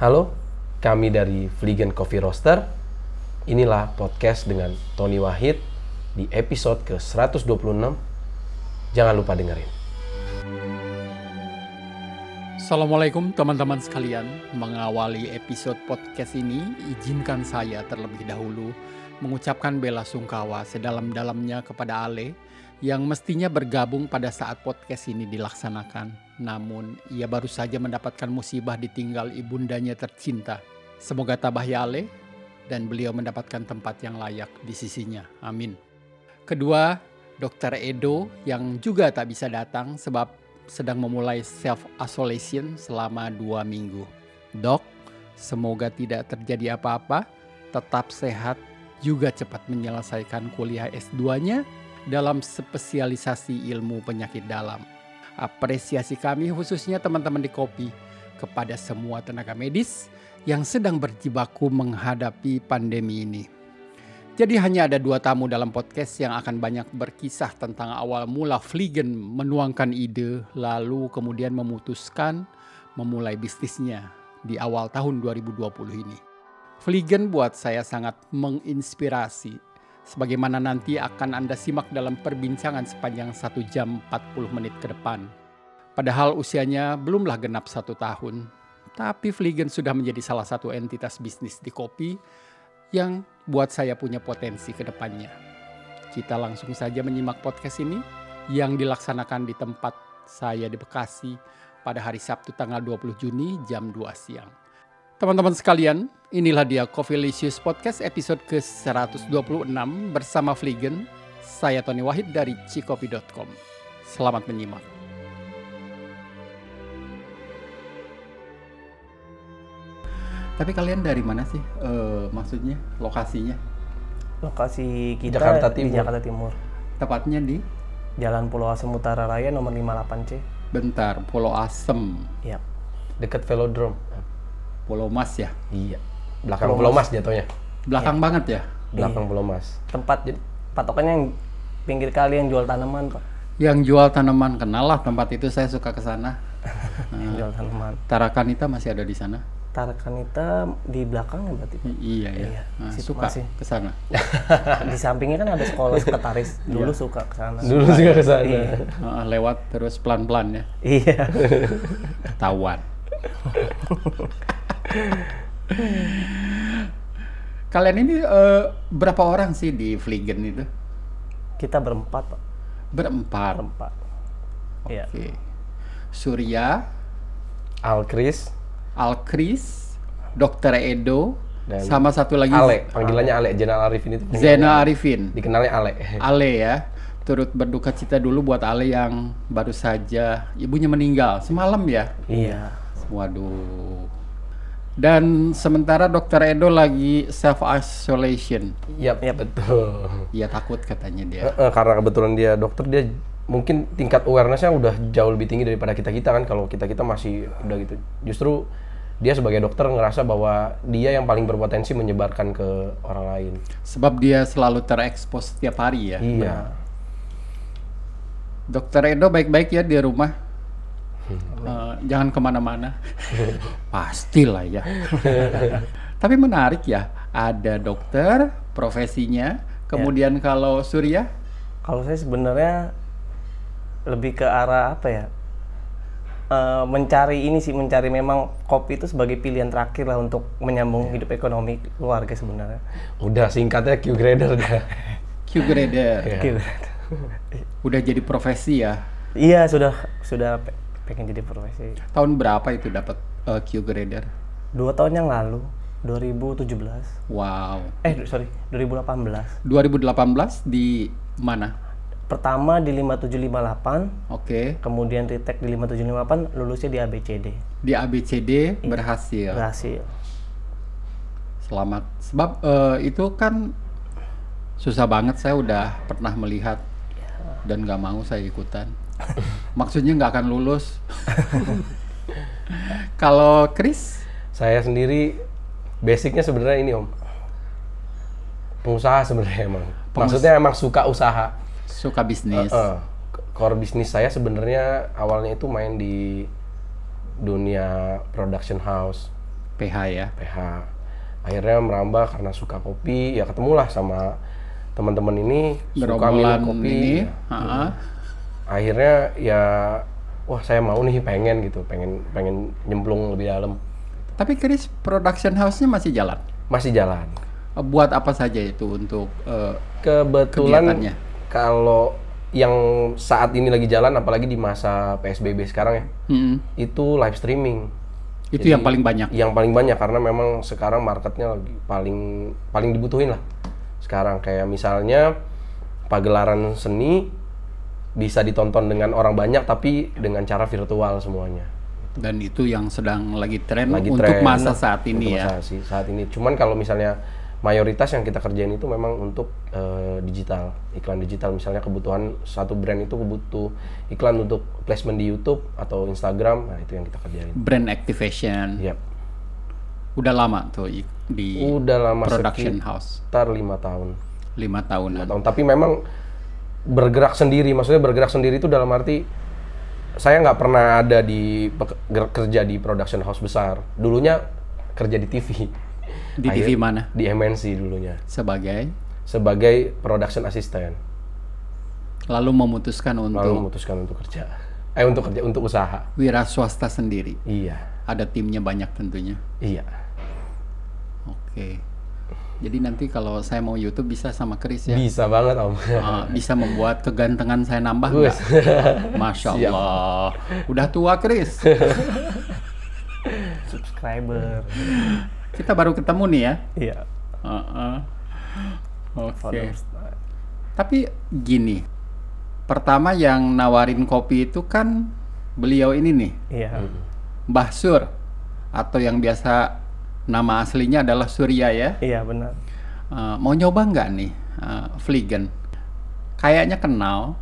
Halo, kami dari Vegan Coffee Roaster. Inilah podcast dengan Tony Wahid di episode ke-126. Jangan lupa dengerin. Assalamualaikum teman-teman sekalian. Mengawali episode podcast ini, izinkan saya terlebih dahulu mengucapkan bela sungkawa sedalam-dalamnya kepada Ale yang mestinya bergabung pada saat podcast ini dilaksanakan. Namun, ia baru saja mendapatkan musibah ditinggal ibundanya tercinta. Semoga tabah ya Ale dan beliau mendapatkan tempat yang layak di sisinya. Amin. Kedua, Dr. Edo yang juga tak bisa datang sebab sedang memulai self-isolation selama dua minggu. Dok, semoga tidak terjadi apa-apa, tetap sehat, juga cepat menyelesaikan kuliah S2-nya dalam spesialisasi ilmu penyakit dalam. Apresiasi kami khususnya teman-teman di Kopi kepada semua tenaga medis yang sedang berjibaku menghadapi pandemi ini. Jadi hanya ada dua tamu dalam podcast yang akan banyak berkisah tentang awal mula Fliegen menuangkan ide lalu kemudian memutuskan memulai bisnisnya di awal tahun 2020 ini. Fliegen buat saya sangat menginspirasi sebagaimana nanti akan Anda simak dalam perbincangan sepanjang 1 jam 40 menit ke depan. Padahal usianya belumlah genap satu tahun, tapi Fliegen sudah menjadi salah satu entitas bisnis di kopi yang buat saya punya potensi ke depannya. Kita langsung saja menyimak podcast ini yang dilaksanakan di tempat saya di Bekasi pada hari Sabtu tanggal 20 Juni jam 2 siang. Teman-teman sekalian, inilah dia Coffeelicious Podcast episode ke-126 bersama Fliegen. Saya Tony Wahid dari cikopi.com. Selamat menyimak. Tapi kalian dari mana sih? Uh, maksudnya lokasinya? Lokasi kita Jakarta di Timur. Jakarta Timur. Tepatnya di Jalan Pulau Asem Utara Raya nomor 58C. Bentar, Pulau Asem, Iya. Dekat Velodrome. Pulau Mas ya. Iya. Belakang Pulau Mas jatuhnya. Belakang banget ya. Belakang Pulau Mas. Tempat patokannya yang pinggir kali yang jual tanaman, Pak. Yang jual tanaman kenal lah tempat itu saya suka ke sana. Yang jual tanaman. Tarakanita masih ada di sana. Tarakanita di belakangnya berarti. Pak. I- iya ya. Iya, Nah, situ suka masih. ke sana. di sampingnya kan ada sekolah sekretaris. Dulu suka ke sana. Dulu juga ke sana. Iya. Heeh, lewat terus pelan-pelan ya. Iya. Ketahuan. Kalian ini eh, berapa orang sih di Vliegen itu? Kita berempat, Pak. Berempat. Berempat. Oke. Surya, Alkris Alkris, Dokter Edo, Dan sama satu lagi Ale, panggilannya Ale. Jenal Arifin itu. Ale. Arifin. Dikenalnya Ale. Ale ya. Turut berduka cita dulu buat Ale yang baru saja ibunya meninggal semalam ya. Iya. Waduh. Dan sementara Dokter Edo lagi self isolation. Yap, betul. Ia takut katanya dia. Eh, karena kebetulan dia dokter dia mungkin tingkat awarenessnya udah jauh lebih tinggi daripada kita kita kan kalau kita kita masih udah gitu justru dia sebagai dokter ngerasa bahwa dia yang paling berpotensi menyebarkan ke orang lain Sebab dia selalu terekspos setiap hari ya. iya Dokter Edo baik-baik ya di rumah. Eh, jangan ke mana-mana. Pastilah ya. Tapi menarik ya. Ada dokter, profesinya. Kemudian kalau Surya, Kalau saya sebenarnya lebih ke arah apa ya? Eh, mencari ini sih mencari memang kopi itu sebagai pilihan terakhir lah untuk menyambung hidup ekonomi keluarga sebenarnya. udah singkatnya Q grader dah Q grader. Gitu. Udah jadi profesi ya. Iya sudah sudah pengen jadi profesi. Tahun berapa itu dapat eh, Q grader? Dua tahun yang lalu 2017. Wow. Eh sorry 2018. 2018 di mana? Pertama di 5758, Oke. kemudian retake di 5758, lulusnya di ABCD. Di ABCD berhasil. Berhasil. Selamat. Sebab eh, itu kan susah banget. Saya udah pernah melihat dan nggak mau saya ikutan. Maksudnya nggak akan lulus. Kalau Chris, saya sendiri basicnya sebenarnya ini om pengusaha sebenarnya emang maksudnya emang suka usaha suka bisnis. Eh, core bisnis saya sebenarnya awalnya itu main di dunia production house PH ya. PH. Akhirnya merambah karena suka kopi, ya ketemulah sama teman-teman ini suka minum kopi. ini. ya. ha-ha. Akhirnya ya wah saya mau nih pengen gitu, pengen pengen nyemplung lebih dalam. Tapi Chris production house-nya masih jalan. Masih jalan. Eh, Buat apa saja itu untuk eh, Kebetulan kalau yang saat ini lagi jalan apalagi di masa PSBB sekarang ya, mm, itu live streaming. itu Jadi, yang paling banyak. Yang paling banyak karena memang sekarang marketnya lagi paling paling dibutuhin lah. Sekarang kayak misalnya pagelaran seni bisa ditonton dengan orang banyak tapi dengan cara virtual semuanya. Dan itu yang sedang lagi tren Lagi untuk tren. masa saat ini Untuk ya. masa sih, saat ini. Cuman kalau misalnya mayoritas yang kita kerjain itu memang untuk eh, digital, iklan digital. Misalnya kebutuhan satu brand itu butuh iklan untuk placement di YouTube atau Instagram, nah itu yang kita kerjain. Brand activation. Yap. Udah lama tuh di Udah lama production house. sekitar lima tahun. Lima tahunan. tahun. Tapi memang bergerak sendiri, maksudnya bergerak sendiri itu dalam arti saya nggak pernah ada di kerja di production house besar. Dulunya kerja di TV. Di TV mana? Di MNC dulunya Sebagai sebagai production assistant. lalu memutuskan Lalu untuk memutuskan untuk kerja. Eh untuk kerja untuk usaha. wira swasta sendiri. Iya. Ada timnya banyak tentunya. Iya. Oke. Jadi nanti kalau saya mau YouTube bisa sama Chris ya. Bisa banget Om. Ah, bisa membuat kegantengan saya nambah nggak? Masya Siap. Allah. Udah tua Chris. subscriber Kita baru ketemu nih ya. iya Heeh. Oke. followers Tapi gini, pertama yang nawarin kopi itu kan beliau ini nih, iya Mbah Sur, atau yang biasa nama aslinya adalah Surya ya. iya benar Eh, mau nyoba nggak nih, uh, Vliegen? Kayaknya kenal.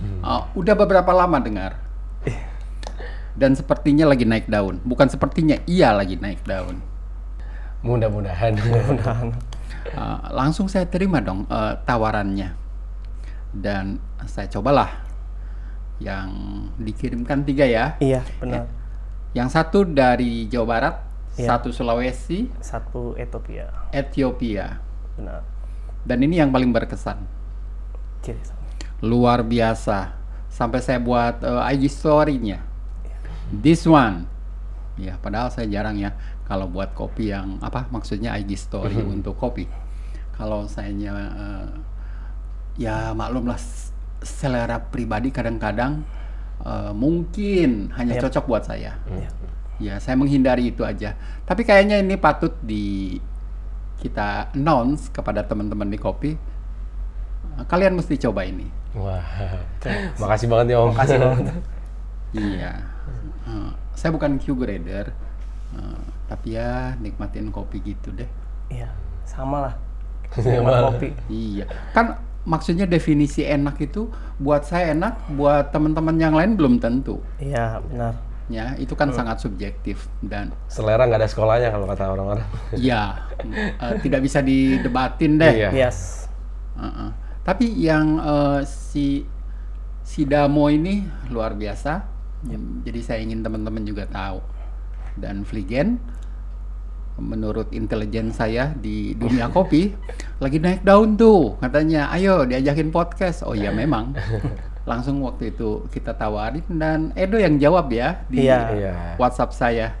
Eh, udah beberapa lama dengar. Dan sepertinya lagi naik daun. Bukan sepertinya, iya lagi naik daun. Mudah-mudahan. mudah-mudahan Uh, langsung saya terima dong uh, tawarannya dan saya cobalah yang dikirimkan tiga ya iya benar yang satu dari Jawa Barat Iya. satu Sulawesi satu Ethiopia. Ethiopia. Benar. Dan ini yang paling berkesan. Ciri luar biasa. Sampai saya buat uh, IG story-nya. This one. Ya padahal saya jarang ya kalau buat kopi yang apa maksudnya IG story untuk kopi. Kalau sayanya uh, ya maklumlah selera pribadi kadang-kadang uh, mungkin hanya Yep. cocok buat saya. Iya. Ya saya menghindari itu aja tapi kayaknya ini patut di kita announce kepada teman-teman di kopi Uh, kalian mesti coba ini Wah. Makasih banget ya Om. Makasih banget. Iya. Uh, saya bukan Q grader, uh, tapi ya nikmatin kopi gitu deh. iya sama lah Sama Nikmat lah. kopi Iya. Kan maksudnya definisi enak itu buat saya enak, buat teman-teman yang lain belum tentu. iya benar Ya, itu kan sangat subjektif dan Selera nggak ada sekolahnya kalau kata orang-orang. ya uh, tidak bisa didebatin deh. Iya. yes Uh-uh. Tapi yang uh, si si Damo ini luar biasa. Jadi saya ingin teman-teman juga tahu. Dan Vliegen menurut intelijen saya di dunia kopi lagi naik daun tuh katanya ayo diajakin podcast oh iya memang langsung waktu itu kita tawarin dan Edo yang jawab ya di Iya. Iya. WhatsApp saya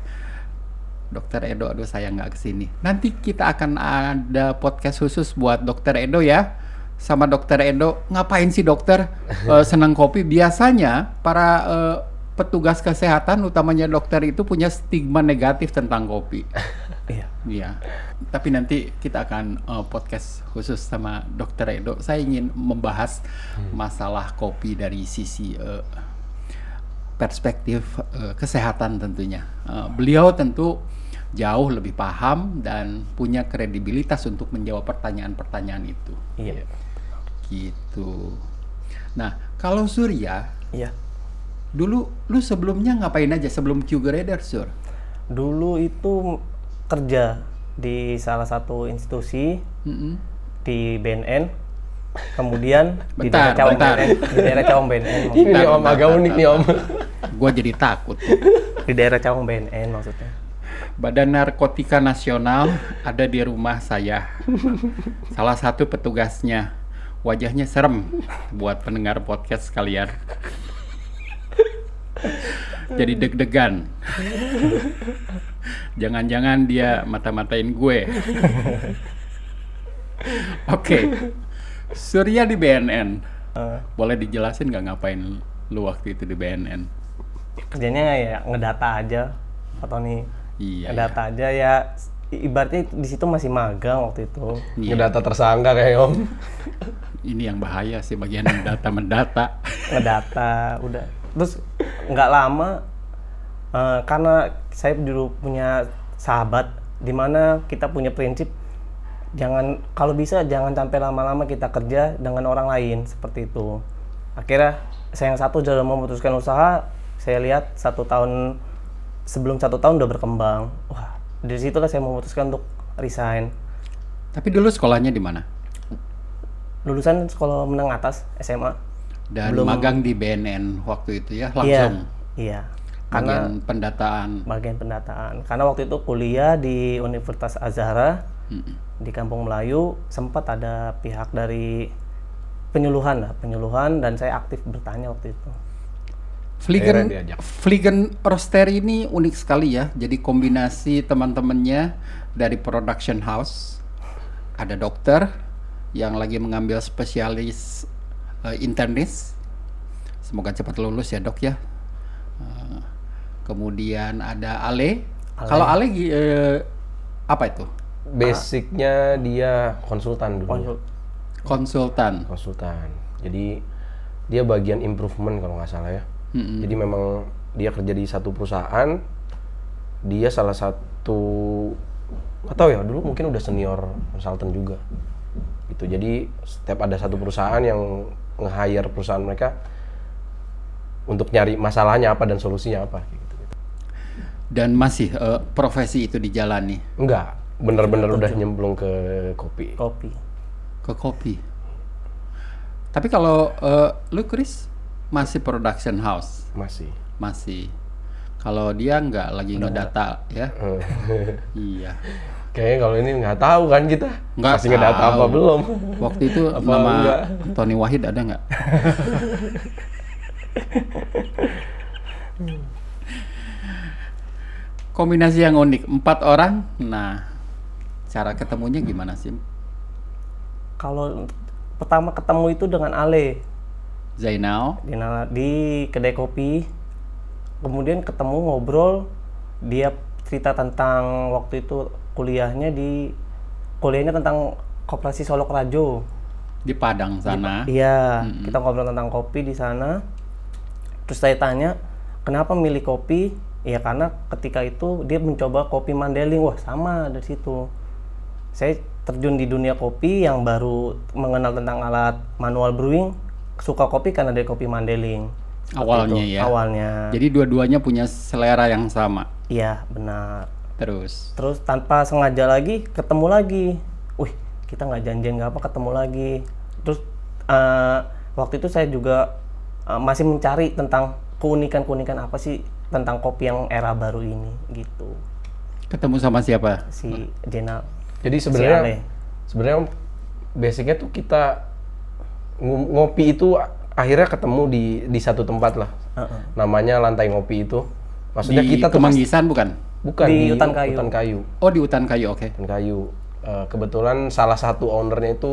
Dokter Edo, aduh saya nggak ke sini. Nanti kita akan ada podcast khusus buat Dokter Edo ya, sama Dokter Edo. Ngapain sih dokter eh, senang kopi? Biasanya para eh, petugas kesehatan, utamanya dokter itu punya stigma negatif tentang kopi. iya Iya. Tapi nanti kita akan eh, podcast khusus sama Dokter Edo. Saya ingin membahas masalah kopi dari sisi eh, perspektif eh, kesehatan tentunya. Eh, beliau tentu jauh lebih paham dan punya kredibilitas untuk menjawab pertanyaan-pertanyaan itu. iya Gitu. Nah, kalau Surya, iya dulu lu sebelumnya ngapain aja sebelum Q Grader, Sur? dulu itu kerja di salah satu institusi Mm-mm. di BNN kemudian di Bentar, daerah Cawang bentar. BNN di daerah Cawang BNN Ini nih Om, agak unik nih Om. Gua jadi takut. di daerah Cawang BNN maksudnya Badan Narkotika Nasional ada di rumah saya. Salah satu petugasnya. Wajahnya serem buat pendengar podcast sekalian. Jadi deg-degan. Jangan-jangan dia mata-matain gue. Oke. Surya di BNN. Eh, Boleh dijelasin nggak ngapain lu waktu itu di BNN? kerjanya ya ngedata aja atau nih Iya. ngedata aja ya ibaratnya di situ masih magang waktu itu Iya. Ngedata tersangka kayak om. Ini yang bahaya sih bagian mendata mendata. ngedata udah terus nggak lama eh, karena saya dulu punya sahabat di mana kita punya prinsip jangan kalau bisa jangan sampai lama-lama kita kerja dengan orang lain seperti itu. Akhirnya saya yang satu sudah memutuskan usaha saya lihat satu tahun sebelum satu tahun udah berkembang. Wah dari situlah saya memutuskan untuk resign. Tapi dulu sekolahnya di mana? lulusan sekolah menengah atas SMA Dan magang di BNN waktu itu ya iya langsung. iya karena Bagian pendataan. bagian pendataan. Karena waktu itu kuliah di Universitas Azhara Mm-mm. di Kampung Melayu sempat ada pihak dari penyuluhan lah, penyuluhan dan saya aktif bertanya waktu itu. Diajak. Vliegen Rosteri ini unik sekali ya. Jadi kombinasi teman-temannya dari production house, ada dokter yang lagi mengambil spesialis eh, internis. Semoga cepat lulus ya dok ya. Eh, kemudian ada Ale. Kalau Ale eh, apa itu? Basicnya dia konsultan dulu. Konsul- Konsultan. konsultan. Jadi dia bagian improvement kalau nggak salah ya. Mm-mm. Jadi memang dia kerja di satu perusahaan. Dia salah satu nggak tahu ya dulu mungkin udah senior konsultan juga. Gitu. Jadi setiap ada satu perusahaan yang nge-hire perusahaan mereka untuk nyari masalahnya apa dan solusinya apa gitu. Dan masih eh, profesi itu dijalani Enggak, bener-bener udah nyemplung ke kopi. kopi. ke kopi. Tapi kalau eh, lu Chris masih production house, Masih. masih. Kalau dia nggak lagi ngedata ya. iya. Kayaknya kalau ini nggak tahu kan kita. Nggak Masih ngedata tahu. apa belum? Waktu itu Apa nama enggak? Tony Wahid ada nggak? Kombinasi yang unik, empat orang. Nah, cara ketemunya gimana sih? Kalau pertama ketemu itu dengan Ale Zainal, di, di kedai kopi. Kemudian ketemu ngobrol, dia cerita tentang waktu itu kuliahnya di kuliahnya tentang koperasi Solo Rajo. di Padang sana. Iya, kita ngobrol tentang kopi di sana. Terus saya tanya, kenapa milih kopi? Ya karena ketika itu dia mencoba kopi Mandeling. Wah, sama dari situ. Saya terjun di dunia kopi yang baru mengenal tentang alat manual brewing, suka kopi karena dari kopi Mandeling. Seperti Awalnya itu. ya. Awalnya. Jadi dua-duanya punya selera yang sama. Iya, benar. Terus, Terus tanpa sengaja lagi ketemu lagi. Wih, kita nggak janjian nggak apa ketemu lagi. Terus eh, waktu itu saya juga eh, masih mencari tentang keunikan-keunikan apa sih tentang kopi yang era baru ini gitu. ketemu sama siapa? Si Jenal. Jadi Si sebenarnya Ale. sebenarnya basicnya tuh kita ng- ngopi itu akhirnya ketemu di di satu tempat lah. Heeh. Namanya lantai ngopi itu. Maksudnya di kita tuh Kemanggisan bukan? bukan Di di, Hutan Kayu. Hutan Kayu. Oh di hutan kayu, oke. Hutan Kayu. Eh, kebetulan salah satu ownernya itu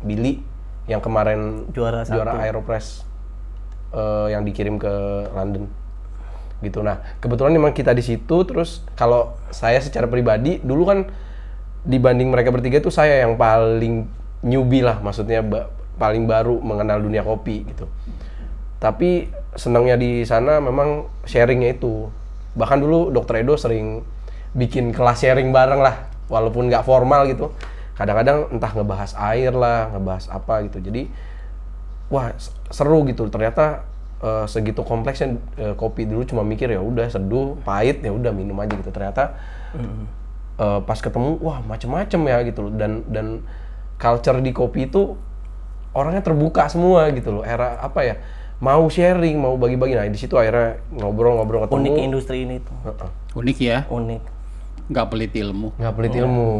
Billy yang kemarin Juara satu. juara Aeropress eh, yang dikirim ke London gitu. Nah kebetulan memang kita di situ terus kalau saya secara pribadi dulu kan dibanding mereka bertiga itu saya yang paling newbie lah maksudnya ba- paling baru mengenal dunia kopi gitu. Tapi senangnya di sana memang sharingnya itu. Bahkan dulu dokter Edo sering bikin kelas sharing bareng lah walaupun nggak formal gitu. Kadang-kadang entah ngebahas air lah ngebahas apa gitu. Jadi wah seru gitu. Ternyata eh, segitu kompleksnya eh, kopi dulu cuma mikir ya udah seduh pahit ya udah minum aja gitu ternyata eh, pas ketemu wah macem-macem ya gitu loh dan dan culture di kopi itu orangnya terbuka semua gitu loh era apa ya mau sharing mau bagi-bagi nah di situ akhirnya ngobrol-ngobrol ketemu Unik industri ini tuh. Heeh. Unik ya. Unik. nggak pelit ilmu. nggak pelit ilmu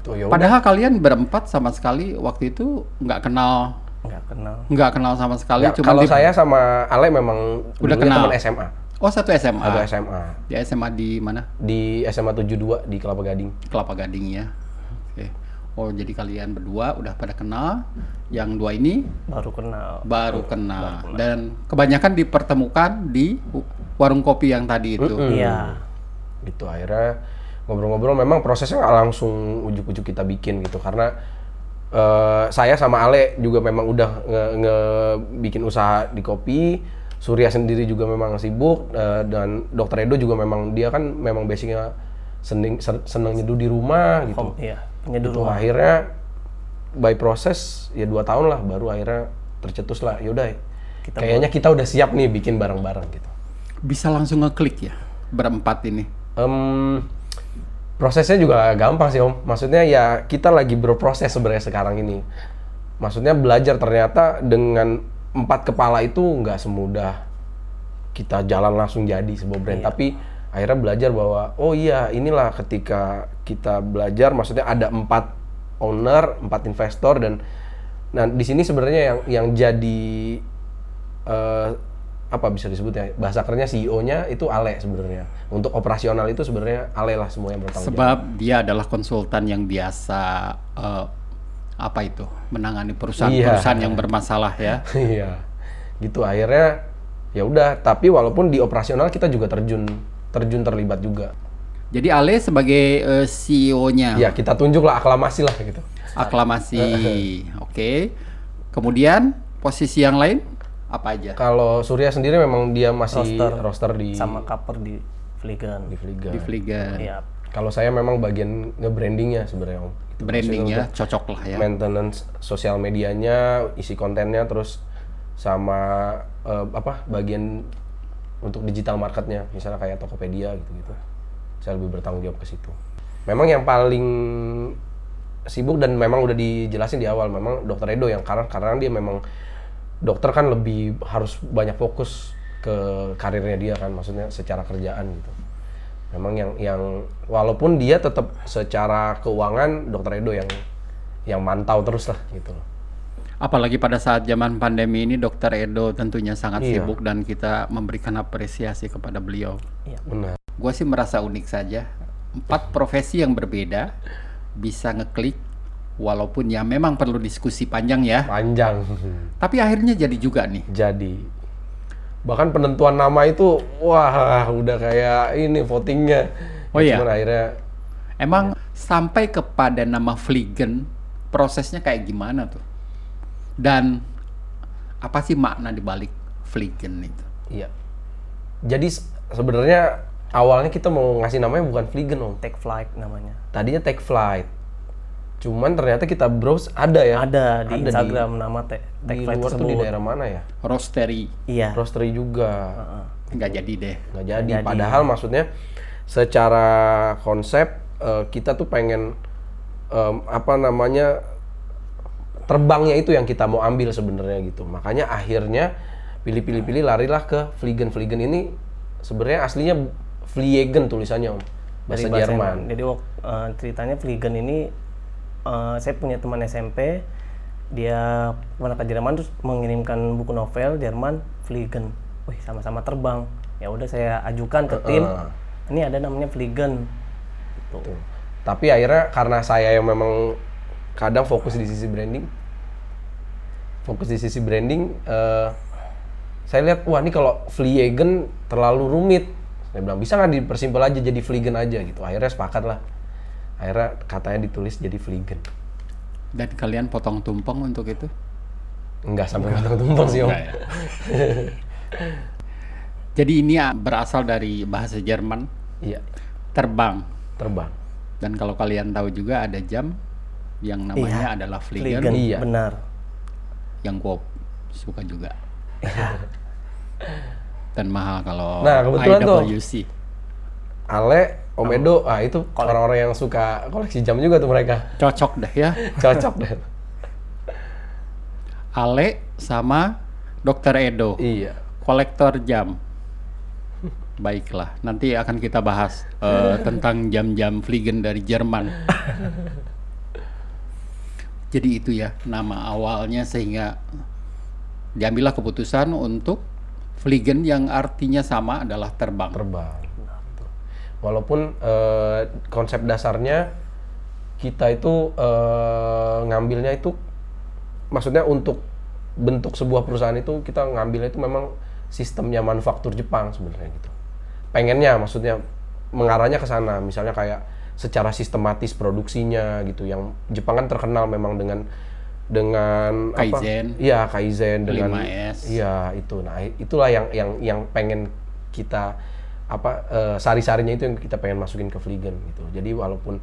gitu ya udah. Padahal kalian berempat sama sekali waktu itu nggak kenal, nggak kenal nggak kenal sama sekali. Ya, cuma kalau di- saya sama Ale memang Udah kenal. teman SMA oh satu SMA. atau SMA Di SMA di mana? di SMA 72 di Kelapa Gading Kelapa Gading ya. Oke. Oh jadi kalian berdua udah pada kenal. Yang dua ini baru kenal baru kenal dan kebanyakan dipertemukan di warung kopi yang tadi itu. iya gitu akhirnya ngobrol-ngobrol memang prosesnya nggak langsung ujuk-ujuk kita bikin gitu karena eh, saya sama Ale juga memang udah nge, nge- bikin usaha di kopi. Surya sendiri juga memang sibuk eh, dan Dokter Edo juga memang dia kan memang basicnya seneng sen- seneng nyeduh di rumah gitu. Home, iya penyeduh Gitu, rumah. Akhirnya by proses ya dua tahun lah baru akhirnya tercetus lah yaudah Kita kayaknya kita udah siap nih bikin bareng-bareng gitu. Bisa langsung ngeklik ya berempat ini. Em, prosesnya juga gampang sih om. Maksudnya ya kita lagi berproses sebenarnya sekarang ini. Maksudnya belajar ternyata dengan empat kepala itu nggak semudah kita jalan langsung jadi sebuah brand. Tapi akhirnya belajar bahwa oh iya inilah ketika kita belajar, maksudnya ada empat owner, empat investor dan nah di sini sebenarnya yang yang jadi eh, apa bisa disebutnya bahasa kerennya CEO-nya itu Ale sebenarnya. Untuk operasional itu sebenarnya Ale lah semua yang bertanggung jawab. Sebab dia adalah konsultan yang biasa eh, apa itu menangani perusahaan-perusahaan Iya. yang bermasalah ya. Iya. Gitu akhirnya ya udah, tapi walaupun di operasional kita juga terjun terjun terlibat juga. Jadi Ale sebagai eh, CEO-nya Ya, kita tunjuk lah aklamasi lah gitu. aklamasi. Oke. Kemudian posisi yang lain apa aja? Kalau Surya sendiri memang dia masih Roster. roster, di sama cover di Fligan di Vliga. Di Vliga. iya Kalau saya memang bagian nge-brandingnya sebenarnya Om. Gitu. Brandingnya cocok lah ya. maintenance sosial medianya, isi kontennya, terus sama eh, apa bagian untuk digital marketnya, misalnya kayak Tokopedia gitu-gitu. Saya lebih bertanggung jawab ke situ. Memang yang paling sibuk dan memang udah dijelasin di awal, memang Dokter Edo yang karena karena dia memang dokter kan lebih harus banyak fokus ke karirnya dia kan, maksudnya secara kerjaan gitu. Memang yang yang walaupun dia tetap secara keuangan Dokter Edo yang yang mantau terus lah gitu loh. Apalagi pada saat zaman pandemi ini Dokter Edo tentunya sangat Iya. sibuk dan kita memberikan apresiasi kepada beliau. iya Benar. Gue sih merasa unik saja. Empat profesi yang berbeda bisa ngeklik walaupun ya memang perlu diskusi panjang ya. Panjang. Tapi akhirnya jadi juga nih. Jadi bahkan penentuan nama itu wah udah kayak ini votingnya. Oh iya? Cuman akhirnya Emang sampai kepada nama Vliegen prosesnya kayak gimana tuh? Dan apa sih makna dibalik Vliegen itu? iya. Jadi sebenarnya awalnya kita mau ngasih namanya bukan Vliegen om. take flight namanya Tadinya Take Flight. Cuman ternyata kita browse ada ya. ada di Ada di- Instagram nama take, Di take flight luar tuh di daerah mana ya? Roastery iya Roastery juga. nggak jadi deh. nggak jadi. jadi. Padahal maksudnya secara konsep eh, kita tuh pengen em, apa namanya terbangnya itu yang kita mau ambil sebenarnya gitu. Makanya akhirnya pilih-pilih-pilih larilah ke Fliegen. Fliegen ini sebenarnya aslinya Fliegen tulisannya om, bahasa dari bahasa Jerman. Jadi eh, ceritanya Fliegen ini eh, saya punya teman SMP dia pernah ke Jerman terus mengirimkan buku novel Jerman Fliegen. Wih sama-sama terbang. Ya udah saya ajukan ke tim. Ini ada namanya Fliegen. Gitu. Tuh. Tapi akhirnya karena saya yang memang kadang fokus di sisi branding, fokus di sisi branding, eh, saya lihat wah ini kalau Fliegen terlalu rumit. Saya bilang bisa nggak dipersimpel aja jadi Fliegen aja gitu. Akhirnya sepakat lah. Akhirnya katanya ditulis jadi Fliegen. Dan kalian potong tumpeng untuk itu? Enggak sampai potong tumpeng sih om. Enggak ya. Jadi ini ah, berasal dari bahasa Jerman, Iya terbang. terbang. Dan kalau kalian tahu juga ada jam yang namanya adalah Fliegen, Fliegen, Iya. benar. yang gue suka juga. Dan mahal kalau Nah, kebetulan tuh. IWC. Ale, Om Edo, ah itu orang-orang yang suka koleksi jam juga tuh mereka. Cocok deh ya. Cocok deh. Ale sama Dokter Edo, Iya. kolektor jam. Baiklah, nanti akan kita bahas eh, tentang jam-jam Fliegen dari Jerman. Jadi itu ya nama awalnya sehingga diambillah keputusan untuk Fliegen yang artinya sama adalah terbang. terbang. Walaupun eh, konsep dasarnya kita itu eh, ngambilnya itu maksudnya untuk bentuk sebuah perusahaan itu kita ngambilnya itu memang sistemnya manufaktur Jepang sebenarnya gitu. Pengennya maksudnya mengarahnya ke sana, misalnya kayak secara sistematis produksinya gitu yang Jepang kan terkenal memang dengan dengan apa? Kaizen. Iya, kaizen dengan 5S. Iya, itu. Nah, itulah yang yang yang pengen kita apa eh, sari-sarinya itu yang kita pengen masukin ke Fliegen gitu. Jadi walaupun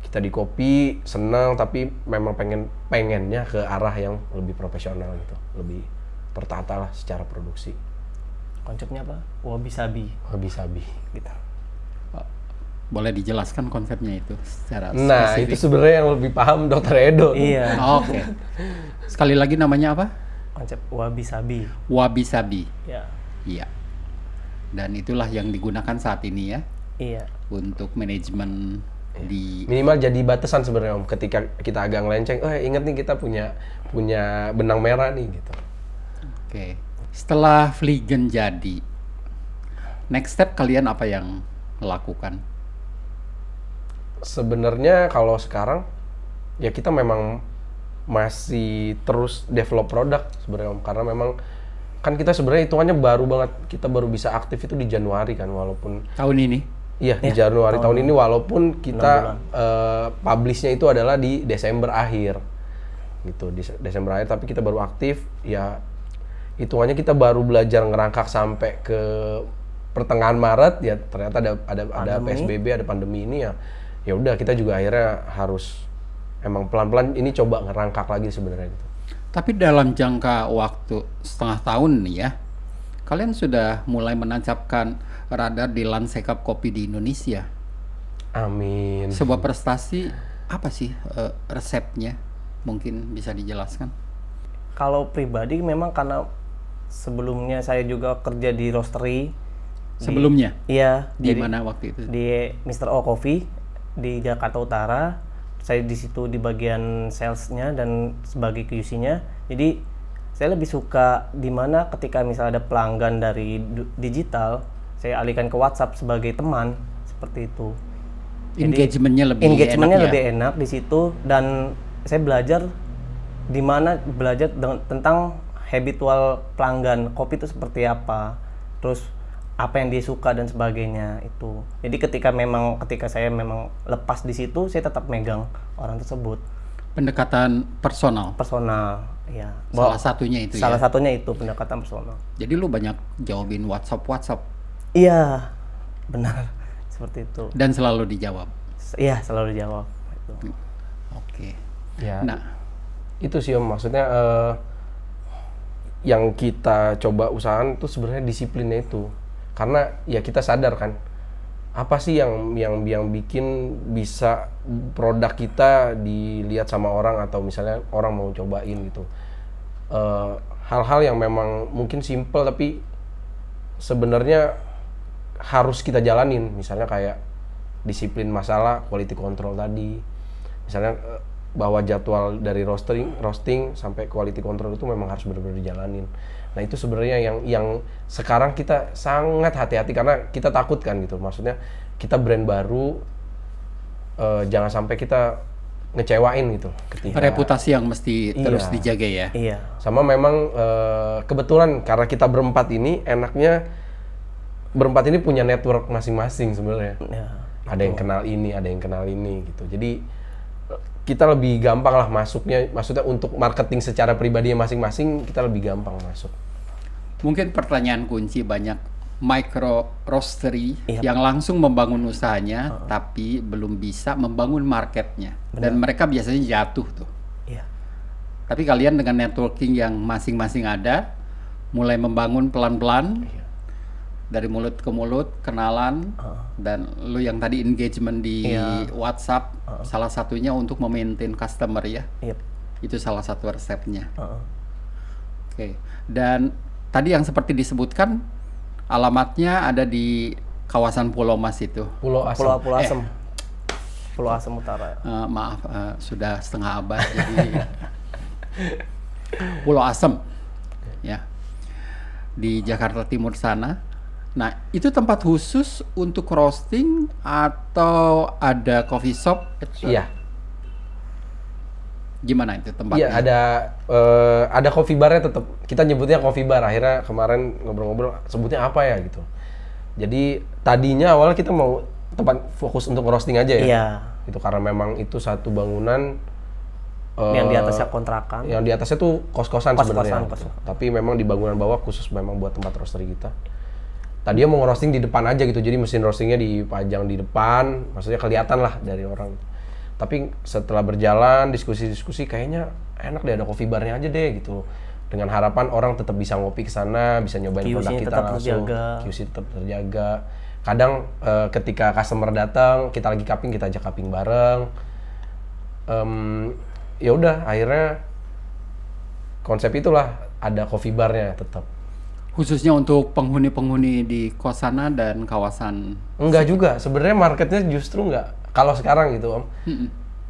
kita di kopi senang tapi memang pengen pengennya ke arah yang lebih profesional gitu, lebih tertata lah secara produksi. Konsepnya apa? Wabi sabi Lebih sabi. gitu. Boleh dijelaskan konsepnya itu secara Nah, spesifik? itu sebenarnya yang lebih paham Dokter Edo. Iya, Oke. Sekali lagi namanya apa? konsep wabi sabi. Wabi Sabi. Ya. Iya. Dan itulah yang digunakan saat ini ya Iya. untuk manajemen di Minimal jadi batasan sebenarnya Om ketika kita agak ngelenceng, oh inget nih kita punya punya benang merah nih gitu. Oke. Setelah Fliegen jadi, next step kalian apa yang lakukan? sebenarnya kalau sekarang ya kita memang masih terus develop produk sebenarnya Om. karena memang kan kita sebenarnya hitungannya baru banget kita baru bisa aktif itu di Januari kan walaupun Tahun ini? iya di Januari tahun ini walaupun kita eh, publishnya itu adalah di Desember akhir gitu di Se- Desember akhir tapi kita baru aktif ya hitungannya kita baru belajar ngerangkak sampai ke pertengahan Maret ya ternyata ada ada ada PSBB ada pandemi ini ya ya udah kita juga akhirnya harus emang pelan-pelan ini coba ngerangkak lagi sebenarnya gitu. Tapi dalam jangka waktu setengah tahun nih ya, kalian sudah mulai menancapkan radar di landscape kopi di Indonesia. Amin. Sebuah prestasi apa sih eh, resepnya? Mungkin bisa dijelaskan. Kalau pribadi memang karena sebelumnya saya juga kerja di roastery. Sebelumnya Iya. di jadi mana waktu itu? Di Mr. O Coffee di Jakarta Utara. Saya di situ di bagian salesnya dan sebagai QC-nya. Jadi saya lebih suka di mana ketika misalnya ada pelanggan dari digital, saya alihkan ke WhatsApp sebagai teman seperti itu. Engagementnya lebih engagementnya enak ya? lebih enak di situ dan saya belajar di mana belajar dengan- tentang habitual pelanggan kopi itu seperti apa terus apa yang dia suka dan sebagainya itu jadi ketika memang ketika saya memang lepas di situ saya tetap megang orang tersebut Pendekatan personal. personal ya Salah satunya itu salah ya. satunya itu pendekatan personal Jadi lu banyak jawabin WhatsApp WhatsApp iya benar seperti itu dan selalu dijawab. iya selalu dijawab itu. Oke. Ya. Nah, itu sih om maksudnya eh, yang kita coba usahakan itu sebenarnya disiplinnya itu karena ya kita sadar kan apa sih yang yang yang bikin bisa produk kita dilihat sama orang atau misalnya orang mau cobain gitu. Eh, hal-hal yang memang mungkin simple tapi sebenarnya harus kita jalanin. Misalnya kayak disiplin masalah quality control tadi. Misalnya eh, bahwa jadwal dari roasting roasting sampai quality control itu memang harus benar-benar dijalanin nah itu sebenarnya yang yang sekarang kita sangat hati-hati karena kita takut kan gitu maksudnya kita brand baru eh, jangan sampai kita ngecewain gitu ketika reputasi yang mesti terus Iya. dijaga ya. iya sama memang eh, kebetulan karena kita berempat ini enaknya berempat ini punya network masing-masing sebenarnya. ya Ada yang kenal ini, ada yang kenal ini gitu. Jadi kita lebih gampang lah masuknya. Maksudnya untuk marketing secara pribadinya masing-masing kita lebih gampang masuk. Mungkin pertanyaan kunci banyak micro roastery Iya. yang langsung membangun usahanya tapi belum bisa membangun marketnya dan mereka biasanya jatuh tuh. iya Tapi kalian dengan networking yang masing-masing ada, mulai membangun pelan-pelan dari mulut ke mulut, kenalan, dan lu yang tadi engagement di Iya. WhatsApp, salah satunya untuk memaintain customer ya, iya itu salah satu resepnya. Heeh. Oke, dan tadi yang seperti disebutkan, Alamatnya ada di kawasan Pulau Mas itu. Pulau Asam. Pulau Pulau Asem. Pulau Asem Utara. Eh, maaf, eh, sudah setengah abad jadi Pulau Asem, ya di Jakarta Timur sana. Nah itu tempat khusus untuk roasting atau ada coffee shop? Iya. Gimana itu tempatnya? Iya, ada eh, ada coffee barnya tetap. Kita nyebutnya coffee bar. Akhirnya kemarin ngobrol-ngobrol sebutnya apa ya gitu. Jadi tadinya awalnya kita mau tempat fokus untuk roasting aja ya. Iya. Itu karena memang itu satu bangunan eh, Yang di atasnya kontrakan. yang di atasnya tuh kos-kosan Kos-kosan, sebenarnya. kos-kosan. Tapi memang di bangunan bawah khusus memang buat tempat roastery kita. Tadinya mau roasting di depan aja gitu, jadi mesin roastingnya dipajang di depan, maksudnya kelihatan lah dari orang. Tapi setelah berjalan diskusi-diskusi, kayaknya enak deh ada coffee barnya aja deh gitu. Dengan harapan orang tetap bisa ngopi ke sana, bisa nyobain produk kita tetap langsung. terjaga. QC tetap terjaga. Kadang eh, ketika customer datang, kita lagi cupping, kita ajak cupping bareng. Em, ya udah, akhirnya konsep itulah ada coffee barnya tetap. Khususnya untuk penghuni-penghuni di kos sana dan kawasan. Enggak juga, sebenarnya marketnya justru enggak. Kalau sekarang gitu om,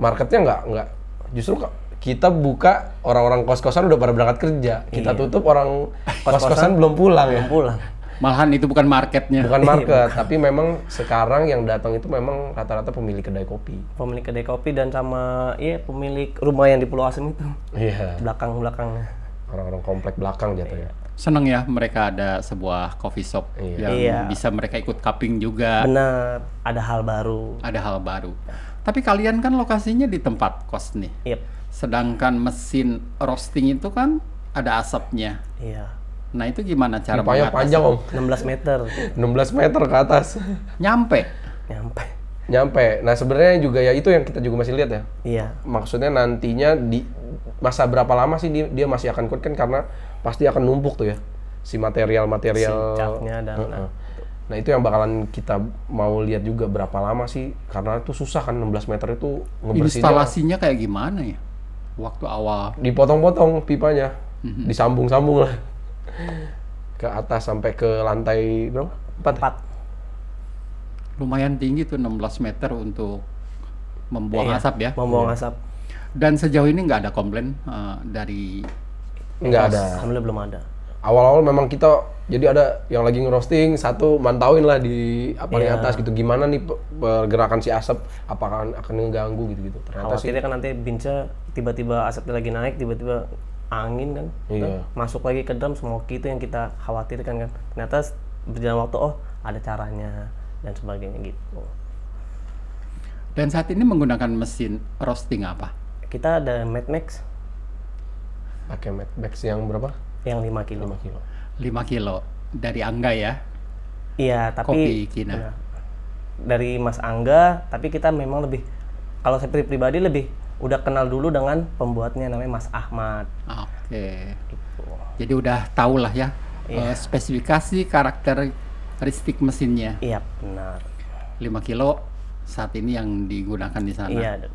marketnya enggak enggak. Justru kita buka orang-orang kos-kosan udah pada berangkat kerja. Kita tutup orang kos-kosan belum pulang ya. Belum pulang. Malahan itu bukan marketnya. Bukan market, tapi memang sekarang yang datang itu memang rata-rata pemilik kedai kopi. Pemilik kedai kopi dan sama iya pemilik rumah yang di Pulau Asem itu. Iya, Belakang-belakangnya. orang-orang komplek belakang jatuhnya. Seneng ya mereka ada sebuah coffee shop Iya. yang Iya. bisa mereka ikut cupping juga. Benar, ada hal baru. Ada hal baru. Tapi kalian kan lokasinya di tempat kos nih. Yep. Sedangkan mesin roasting itu kan ada asapnya. Iya. Nah itu gimana cara mengatasi? panjang om, 16 meter 16 meter ke atas. Nyampe. nyampe. Nyampe. Nah sebenarnya juga ya itu yang kita juga masih lihat ya. Iya. maksudnya nantinya di masa berapa lama sih dia, dia masih akan kuat kan karena pasti akan numpuk tuh ya si material-material Si dan- Heeh. nah itu yang bakalan kita mau lihat juga berapa lama sih karena itu susah kan 16 meter itu ngebersihinnya Instalasinya kayak gimana ya? Waktu awal. dipotong-potong pipanya Mhm. disambung-sambung lah ke atas sampai ke lantai berapa? Empat. ya? Empat. Lumayan tinggi tuh 16 meter untuk membuang Iya, asap ya. Membuang asap. Dan sejauh ini nggak ada komplain eh, dari Nggak ada. Alhamdulillah belum ada. awal-awal memang kita jadi ada yang lagi ngerosting satu mantauin lah di apa paling Iya. atas gitu gimana nih pe- pergerakan si asap apakah akan mengganggu gitu gitu ternyata sih kan nanti binca tiba-tiba asapnya lagi naik, tiba-tiba angin kan, Iya. masuk lagi ke drum smoky itu yang kita khawatirkan kan. Ternyata berjalan waktu oh ada caranya dan sebagainya gitu. dan saat ini menggunakan mesin roasting apa? Kita ada Mad Max pakai Mad Max yang berapa yang 5 kilo. 5 kilo 5 kilo dari Angga ya. Iya, Kopi tapi Kina. Benar. dari Mas Angga, tapi kita memang lebih kalau saya pri- pribadi lebih udah kenal dulu dengan pembuatnya namanya Mas Ahmad. Oke. Gitu. Jadi udah tahu lah ya eh, spesifikasi karakteristik mesinnya. Iya, benar. 5 kilo saat ini yang digunakan di sana. Iya,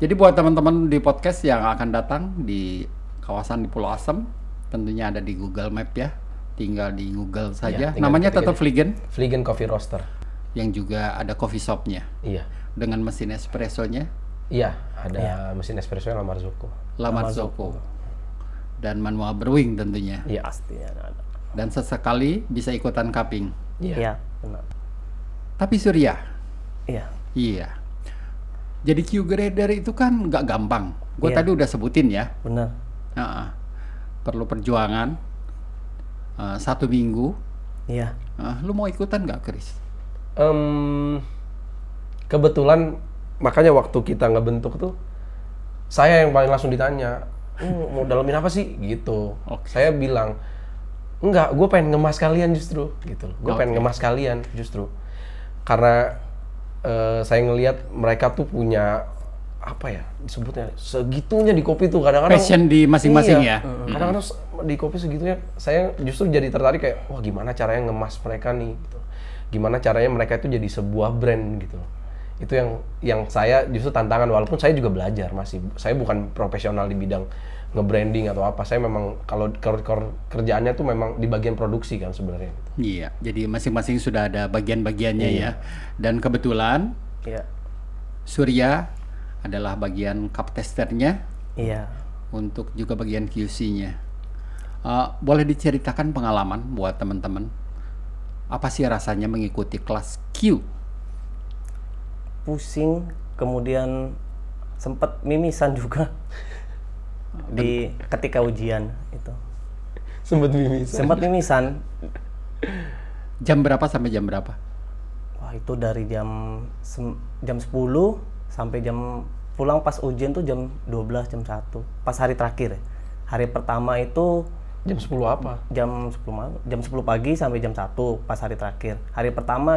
Jadi buat teman-teman di podcast yang akan datang di kawasan di Pulau Asem, tentunya ada di Google Map ya. Tinggal di Google saja. Iya, tinggal Namanya ketik tetap aja. Fliegen Fliegen Coffee Roaster yang juga ada coffee shopnya iya dengan mesin espressonya iya ada mesin espresso yang Lamar Zuko La Marzocco dan manual brewing tentunya. iya pastinya ada. Dan sesekali bisa ikutan cupping. iya Iya, benar. Tapi Surya, Iya. iya. Jadi Q grader itu kan nggak gampang. Gue Iya. tadi udah sebutin ya. Benar. Nah, perlu perjuangan eh, satu minggu. Iya. Ah, lu mau ikutan nggak, Chris? Em, kebetulan makanya waktu kita ngebentuk tuh saya yang paling langsung ditanya "Hmm, mau dalamin apa sih gitu Oke. saya bilang enggak gue pengen ngemas kalian justru gitu gue pengen Oke. ngemas kalian justru karena eh, saya ngelihat mereka tuh punya apa ya disebutnya segitunya di kopi tuh kadang-kadang Passion di masing-masing Iya. ya? kadang-kadang se- di kopi segitunya saya justru jadi tertarik kayak wah gimana caranya ngemas mereka nih gitu gimana caranya mereka itu jadi sebuah brand gitu Itu yang yang saya justru tantangan walaupun saya juga belajar masih. Saya bukan profesional di bidang nge-branding atau apa. Saya memang kalau ker- ker- kerjaannya tuh memang di bagian produksi kan sebenarnya. Iya, jadi masing-masing sudah ada bagian-bagiannya ya. Dan kebetulan Iya. Surya adalah bagian cup testernya Iya. untuk juga bagian QC-nya. Eh, boleh diceritakan pengalaman buat teman-teman? Apa sih rasanya mengikuti kelas Q? Pusing, kemudian sempat mimisan juga di ketika ujian itu. Sempet mimis. Sempat mimisan. Jam berapa sampai jam berapa? Wah, itu dari jam jam 10 sampai jam pulang pas ujian tuh jam 12 jam 1. Pas hari terakhir ya. Hari pertama itu Jam 10 apa? jam 10 malam, jam 10 pagi sampai jam 1 pas hari terakhir. Hari pertama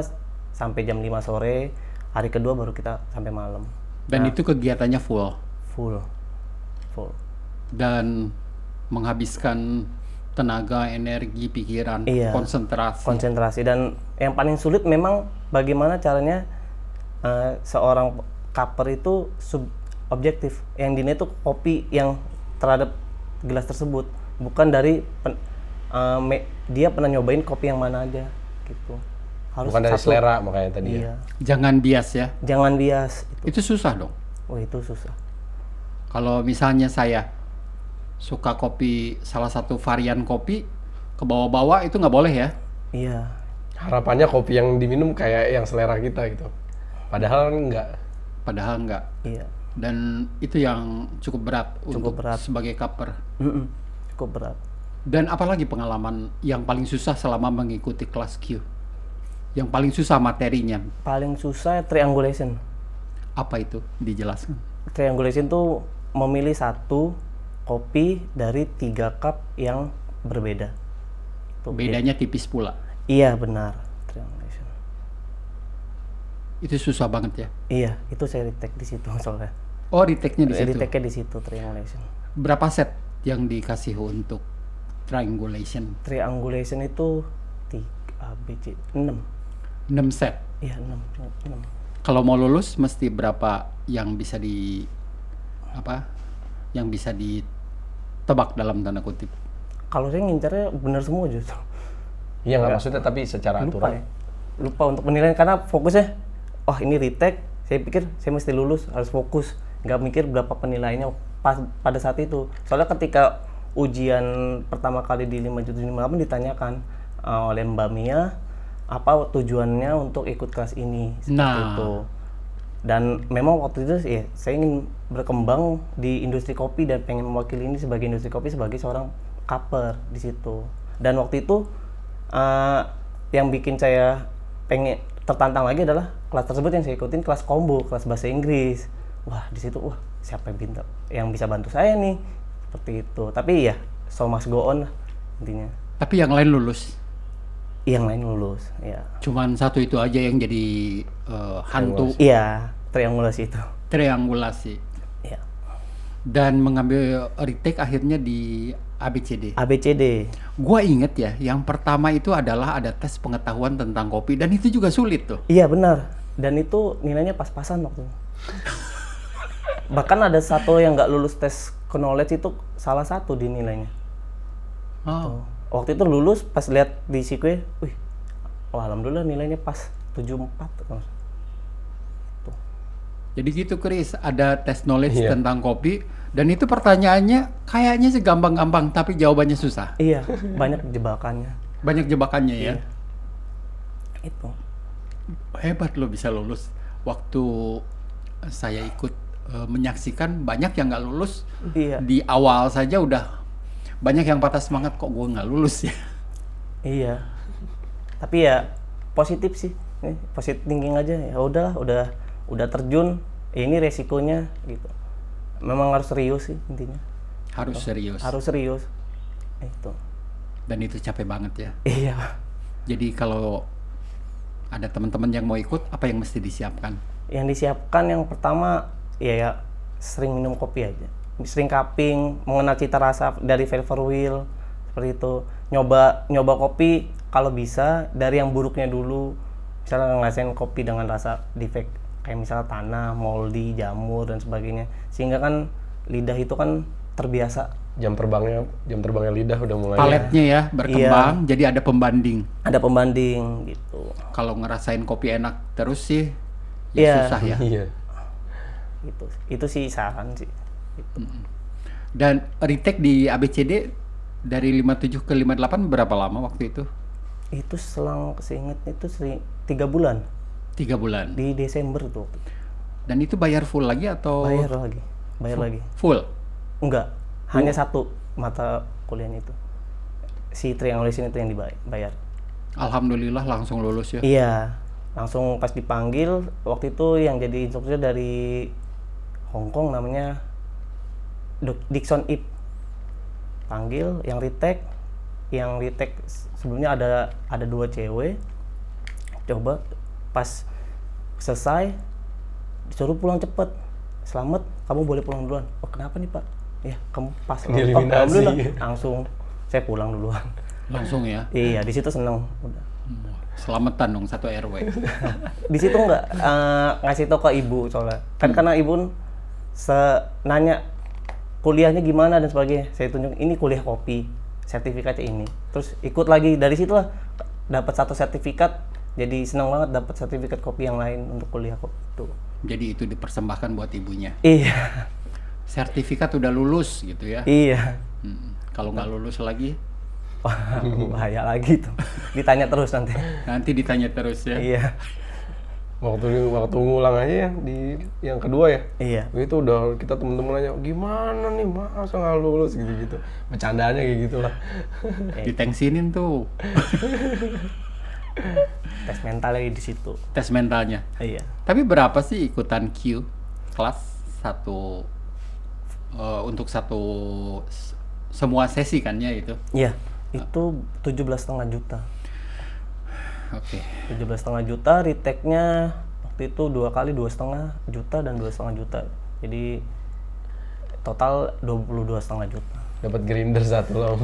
sampai jam 5 sore, hari kedua baru kita sampai malam. Dan itu kegiatannya full Full. Full. dan menghabiskan tenaga, energi, pikiran, Iya. konsentrasi. Konsentrasi dan yang paling sulit memang bagaimana caranya eh, seorang kaper itu sub objektif. Yang dinilai itu kopi yang terhadap gelas tersebut, bukan dari pen- eh, me- dia pernah nyobain kopi yang mana aja gitu. Harus Bukan dari satu- selera makanya tadi ya. Iya. Jangan bias ya. Jangan bias itu. Itu susah dong. Oh, itu susah. Kalau misalnya saya suka kopi salah satu varian kopi ke bawah-bawah itu nggak boleh ya. Iya. Harapannya kopi yang diminum kayak yang selera kita gitu. Padahal enggak. Padahal nggak. Iya. Dan itu yang cukup berat untuk berat. sebagai kaper. Cukup berat. Dan apalagi pengalaman yang paling susah selama mengikuti kelas Q? Yang paling susah materinya Paling susah triangulation. apa itu? Dijelaskan. Triangulation tuh memilih satu kopi dari tiga cup yang berbeda. Tuh, Bedanya tipis pula. Iya benar. Itu susah banget ya. Iya, itu saya retake di situ soalnya. Oh, retake-nya di situ. retake di situ triangulation. Berapa set yang dikasih untuk triangulation? Triangulation itu tiga B C enam. 6 set. Iya enam enam. Kalau mau lulus mesti berapa yang bisa di apa? Yang bisa ditebak dalam tanda kutip. Kalau saya ngincarnya benar semua justru. Iya nggak maksudnya tapi secara lupa aturan. ya lupa untuk penilaian karena fokusnya oh ini retake. Saya pikir saya mesti lulus harus fokus. Nggak mikir berapa penilaiannya pas pada saat itu. Soalnya ketika ujian pertama kali di 5758 ditanyakan uh, oleh Mbak Mia apa tujuannya untuk ikut kelas ini? Seperti Nah. itu. Dan memang waktu itu ya saya ingin berkembang di industri kopi dan pengen mewakili ini sebagai industri kopi sebagai seorang kaper di situ. Dan waktu itu eh, yang bikin saya pengen tertantang lagi adalah kelas tersebut yang saya ikutin kelas combo kelas bahasa Inggris. Wah di situ wah siapa yang pintar yang bisa bantu saya nih? Seperti itu. Tapi ya so must go on lah intinya. Tapi yang lain lulus. yang lain lulus ya Cuman satu itu aja yang jadi eh, hantu. Iya triangulasi itu. Triangulasi. ya Dan mengambil retake akhirnya di ABCD. ABCD Gua inget ya, yang pertama itu adalah ada tes pengetahuan tentang kopi dan itu juga sulit tuh. Iya benar. Dan itu nilainya pas-pasan waktu. itu. Bahkan ada satu yang nggak lulus tes knowledge itu salah satu di nilainya. Oh. Waktu itu lulus pas lihat di sikwe, wih, wah alhamdulillah nilainya pas 74. Tuh. Jadi gitu Chris, ada tes knowledge Iya. tentang kopi dan itu pertanyaannya kayaknya sih gampang-gampang tapi jawabannya susah. Iya, banyak jebakannya. Banyak jebakannya ya. Itu. Hebat lo bisa lulus. Waktu saya ikut eh, menyaksikan banyak yang nggak lulus Iya. di awal saja udah banyak yang patah semangat kok gue nggak lulus ya. Iya. Tapi ya positif sih. Nih, positif thinking aja. Ya udahlah, udah udah terjun. Ya ini resikonya gitu. Memang harus serius sih intinya. Harus serius. Harus serius. Itu. Dan itu capek banget ya. Iya. Jadi kalau ada teman-teman yang mau ikut, apa yang mesti disiapkan? Yang disiapkan yang pertama ya, ya sering minum kopi aja. Sering cupping, mengenal cita rasa dari flavor wheel seperti itu. Nyoba nyoba kopi kalau bisa dari yang buruknya dulu. Misalnya ngerasain kopi dengan rasa defect kayak misalnya tanah, moldy, jamur dan sebagainya. Sehingga kan lidah itu kan terbiasa Jam terbangnya jam terbangnya lidah udah mulai. Paletnya ya berkembang, jadi ada pembanding. ada pembanding gitu. Kalau ngerasain kopi enak terus sih, ya Iya. susah ya. Iya. Gitu. Itu sih saran sih. Gitu. Dan retake di ABCD dari 57 ke 58 berapa lama waktu itu? Itu selang seingat itu tiga bulan Tiga bulan. di Desember tuh. Dan itu bayar full lagi atau bayar lagi bayar lagi. Full? enggak hanya satu mata kuliahnya itu. Si triangulation itu yang dibayar Alhamdulillah langsung lulus ya. iya langsung pas dipanggil waktu itu yang jadi instruktur dari Hong Kong namanya Dixon Ip. Panggil yang retake yang retake s- sebelumnya ada ada dua cewek. Coba pas selesai disuruh pulang cepet. Selamat kamu boleh pulang duluan. Oh kenapa nih pak? Ya kamu pas oh, langsung saya pulang duluan. Langsung ya. iya di situ seneng. Udah. Selamatan dong satu RW. di situ nggak eh, ngasih tau ke ibu soalnya. Kan karena ibu se nanya kuliahnya gimana dan sebagainya. Saya tunjuk ini kuliah kopi sertifikatnya ini. Terus ikut lagi. Dari situ lah dapat satu sertifikat jadi senang banget dapat sertifikat kopi yang lain untuk kuliah kopi itu Jadi itu dipersembahkan buat ibunya. iya. Sertifikat udah lulus gitu ya. iya. Mm, Kalau nggak lulus lagi, Wah, bahaya lagi tuh ditanya terus nanti. Nanti ditanya terus ya. iya. Waktu waktu ngulang aja ya di yang kedua ya. iya. Itu udah kita temen-temen nanya gimana nih masa nggak lulus gitu-gitu. Bercandaannya kayak gitu lah. Ditengsinin tuh tes mental lagi di situ. Tes mentalnya. iya. Tapi berapa sih ikutan Q? Kelas satu eh, untuk satu semua sesi kan ya itu? iya. Itu tujuh belas setengah juta. Oke. tujuh belas setengah juta retake-nya waktu itu dua kali dua setengah juta dan dua setengah juta. Jadi total dua puluh dua setengah juta. Dapat grinder satu loh.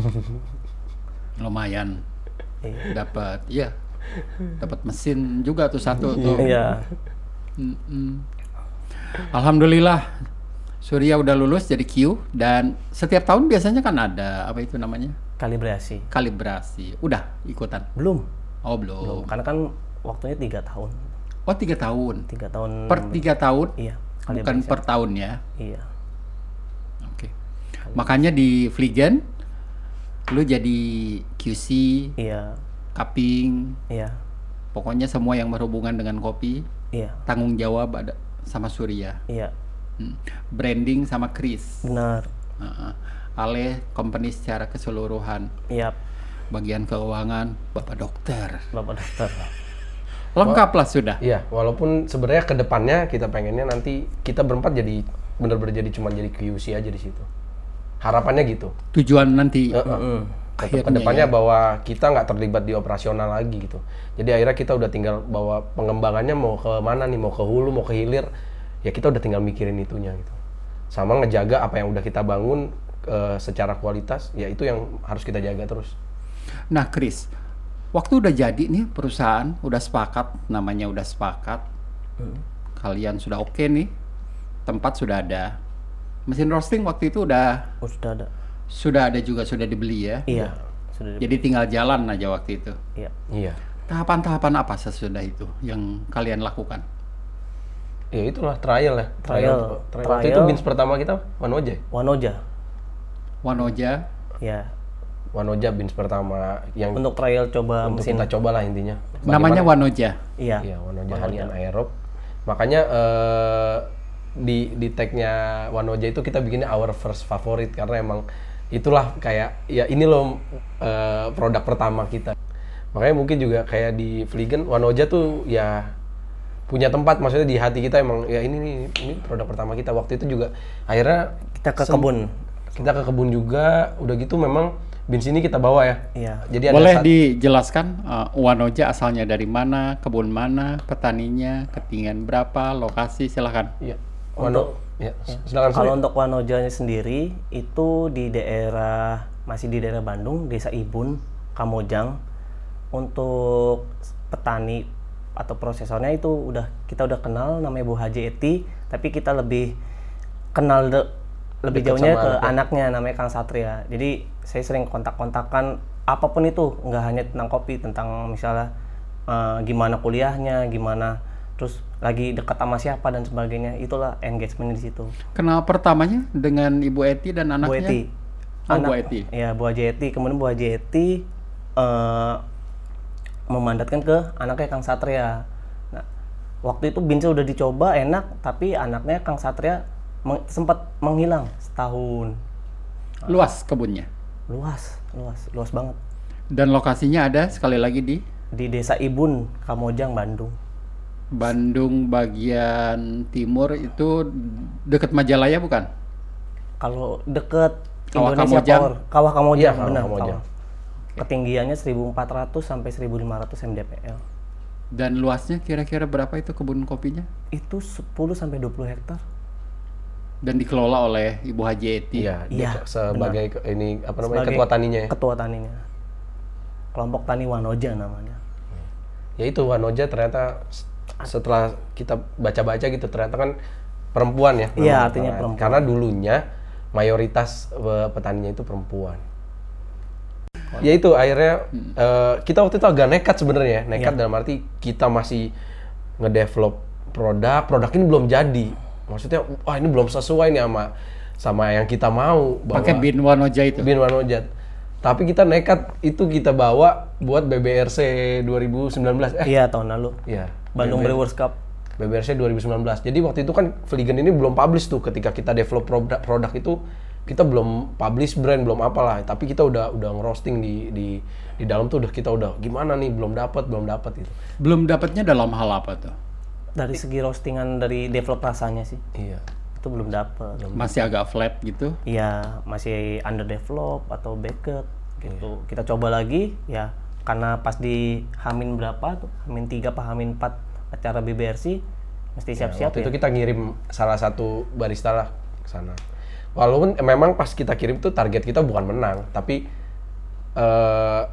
Lumayan. Iya. Dapat ya dapat mesin juga tuh satu tuh. iya Mm-mm. Alhamdulillah Surya udah lulus jadi Q dan setiap tahun biasanya kan ada apa itu namanya kalibrasi kalibrasi. Udah ikutan? belum Oh belum belum. karena kan waktunya tiga tahun Oh tiga tahun. tiga tahun Per tiga tahun? iya Bukan kalibrasi per tahun ya. iya Oke. Makanya di Fliegen lu jadi QC, iya cupping, iya pokoknya semua yang berhubungan dengan kopi iya tanggung jawab ada sama Surya. iya Hmm. Branding sama Chris. benar Heeh. Ale company secara keseluruhan. iya Bagian keuangan Bapak dokter. bapak dokter Lengkap lah sudah. Iya, walaupun sebenarnya ke depannya kita pengennya nanti kita berempat jadi bener-bener jadi cuma jadi QC aja di situ. Harapannya gitu. Tujuan nanti Heeh. Tetap Akhirnya ke depannya bahwa kita nggak terlibat di operasional lagi gitu. Jadi akhirnya kita udah tinggal bawa pengembangannya mau ke mana nih, mau ke hulu, mau ke hilir, ya kita udah tinggal mikirin itunya gitu. Sama ngejaga apa yang udah kita bangun eh, secara kualitas, ya itu yang harus kita jaga terus. Nah, Chris, waktu udah jadi nih perusahaan, udah sepakat, namanya udah sepakat, kalian sudah oke nih, tempat sudah ada, mesin roasting waktu itu udah oh, sudah ada sudah ada juga sudah dibeli ya. iya sudah di- Jadi tinggal jalan aja waktu itu. iya Iya. Tahapan-tahapan apa sesudah itu yang kalian lakukan? Ya itulah trial ya. Trial. trial. Waktu itu Trial. bins pertama kita Wanoja. Wanoja Wanoja, ya Wanoja bins pertama yang untuk trial coba untuk mesin kita cobalah intinya. namanya Wanoja. iya Iya, Wanoja Halian Aerob. Makanya eh, di di tagnya Wanoja itu kita bikinnya our first favorite karena emang itulah kayak ya ini loh eh, produk pertama kita. Makanya mungkin juga kayak di Fliegen Wanoja tuh ya punya tempat maksudnya di hati kita emang ya ini nih ini produk pertama kita waktu itu juga akhirnya kita ke kebun kita ke kebun juga udah gitu memang bins ini kita bawa ya iya jadi ada Boleh dijelaskan uh, Wanoja asalnya dari mana, kebun mana, petaninya, ketinggian berapa, lokasi, silahkan. Iya. Wano, ya, silakan kalau untuk Wanojanya sendiri itu di daerah masih di daerah Bandung desa Ibun Kamojang. Untuk petani atau prosesornya itu udah kita udah kenal namanya Bu Haji Eti, tapi kita lebih kenal de- lebih Dekat jauhnya ke anaknya namanya Kang Satria. Jadi saya sering kontak-kontakan apa pun itu, nggak hanya tentang kopi, tentang misalnya eh, gimana kuliahnya, gimana terus lagi dekat sama siapa dan sebagainya. Itulah engagement di situ. Kenal pertamanya dengan Ibu Eti dan Bu anaknya? Eti. Oh, Bu Eti. Ya, Bu Haji Eti. Kemudian Bu Haji Eti eh, memandatkan ke anaknya Kang Satria. Nah, waktu itu Binsa udah dicoba enak, tapi anaknya Kang Satria meng- sempat menghilang setahun. Luas kebunnya. Luas, luas, luas banget. Dan lokasinya ada sekali lagi di Di Desa Ibun, Kamojang, Bandung. Bandung bagian timur itu dekat Majalaya bukan? Kalau deket Kawah Indonesia Kamojang? Power, Kawah Kamojang, Iya, Kawah benar. Kamojang. Kawah. Ketinggiannya 1400 sampai 1500 mdpl. Dan luasnya kira-kira berapa itu kebun kopinya? Itu 10 sampai 20 hektar. Dan dikelola oleh Ibu Haji Eti. Iya, Iya, dia sebagai ke- ini apa namanya Sebagai ketua taninya ya. Ketua taninya. Kelompok tani Wanoja namanya. Ya itu Wanoja ternyata setelah kita baca-baca gitu ternyata kan perempuan ya. Iya, artinya Karena- perempuan. Karena dulunya mayoritas eh, petaninya itu perempuan. Ya itu akhirnya eh, kita waktu itu agak nekat sebenarnya, nekat dalam arti kita masih ngedevelop produk, produk ini belum jadi. Maksudnya wah ini belum sesuai nih sama sama yang kita mau Pakai bin Wanoja itu. Bin Wanojat. Tapi kita nekat itu kita bawa buat BBRC 2019. Eh, Iya tahun lalu. iya. Bandung Brewers Cup. BBRC 2019. Jadi waktu itu kan Vegan ini belum publish tuh ketika kita develop produk produk itu kita belum publish brand belum apalah tapi kita udah udah ngerosting di di di dalam tuh udah kita udah gimana nih belum dapat belum dapat gitu. Belum dapatnya dalam hal apa tuh? Dari segi roastingan dari develop rasanya sih. Iya. Itu belum dapet. Masih agak flat gitu. Iya, masih underdevelop atau baked gitu. Kita coba lagi ya karena pas di Hamin berapa tuh? Hamin 3 apa Hamin 4 acara BBRC mesti siap-siap Waktu ya. itu kita ngirim salah satu barista lah ke sana. Walaupun eh, memang pas kita kirim tuh target kita bukan menang, tapi eh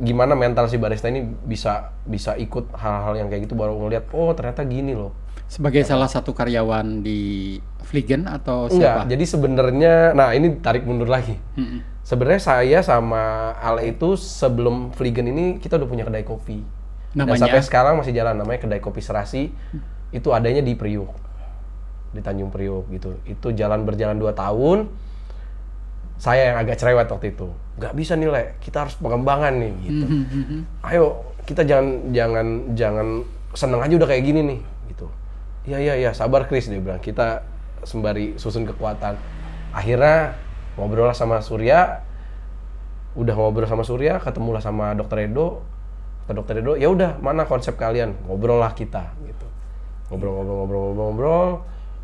gimana mental si barista ini bisa bisa ikut hal-hal yang kayak gitu baru ngeliat oh ternyata gini loh. Sebagai salah satu karyawan di Vliegen atau Enggak, siapa? jadi sebenarnya nah ini tarik mundur lagi. Mm-mm. Sebenarnya saya sama Ale itu sebelum Vliegen ini kita udah punya kedai kopi. Dan Namanya? sampai sekarang masih jalan namanya kedai kopi Serasi. Itu adanya di Priuk. Di Tanjung Priuk gitu. Itu jalan berjalan 2 tahun. Saya yang agak cerewet waktu itu. Nggak bisa nih, Le. Kita harus pengembangan nih gitu. Ayo, kita jangan jangan jangan seneng aja udah kayak gini nih Iya iya iya, sabar Chris dia bilang. Kita sembari susun kekuatan. Akhirnya ngobrol lah sama Surya. Udah ngobrol sama Surya, ketemulah sama Dokter Edo. Ke Dokter Edo, ya udah, mana konsep kalian? Ngobrol lah kita gitu. Ngobrol ngobrol ngobrol ngobrol ngobrol,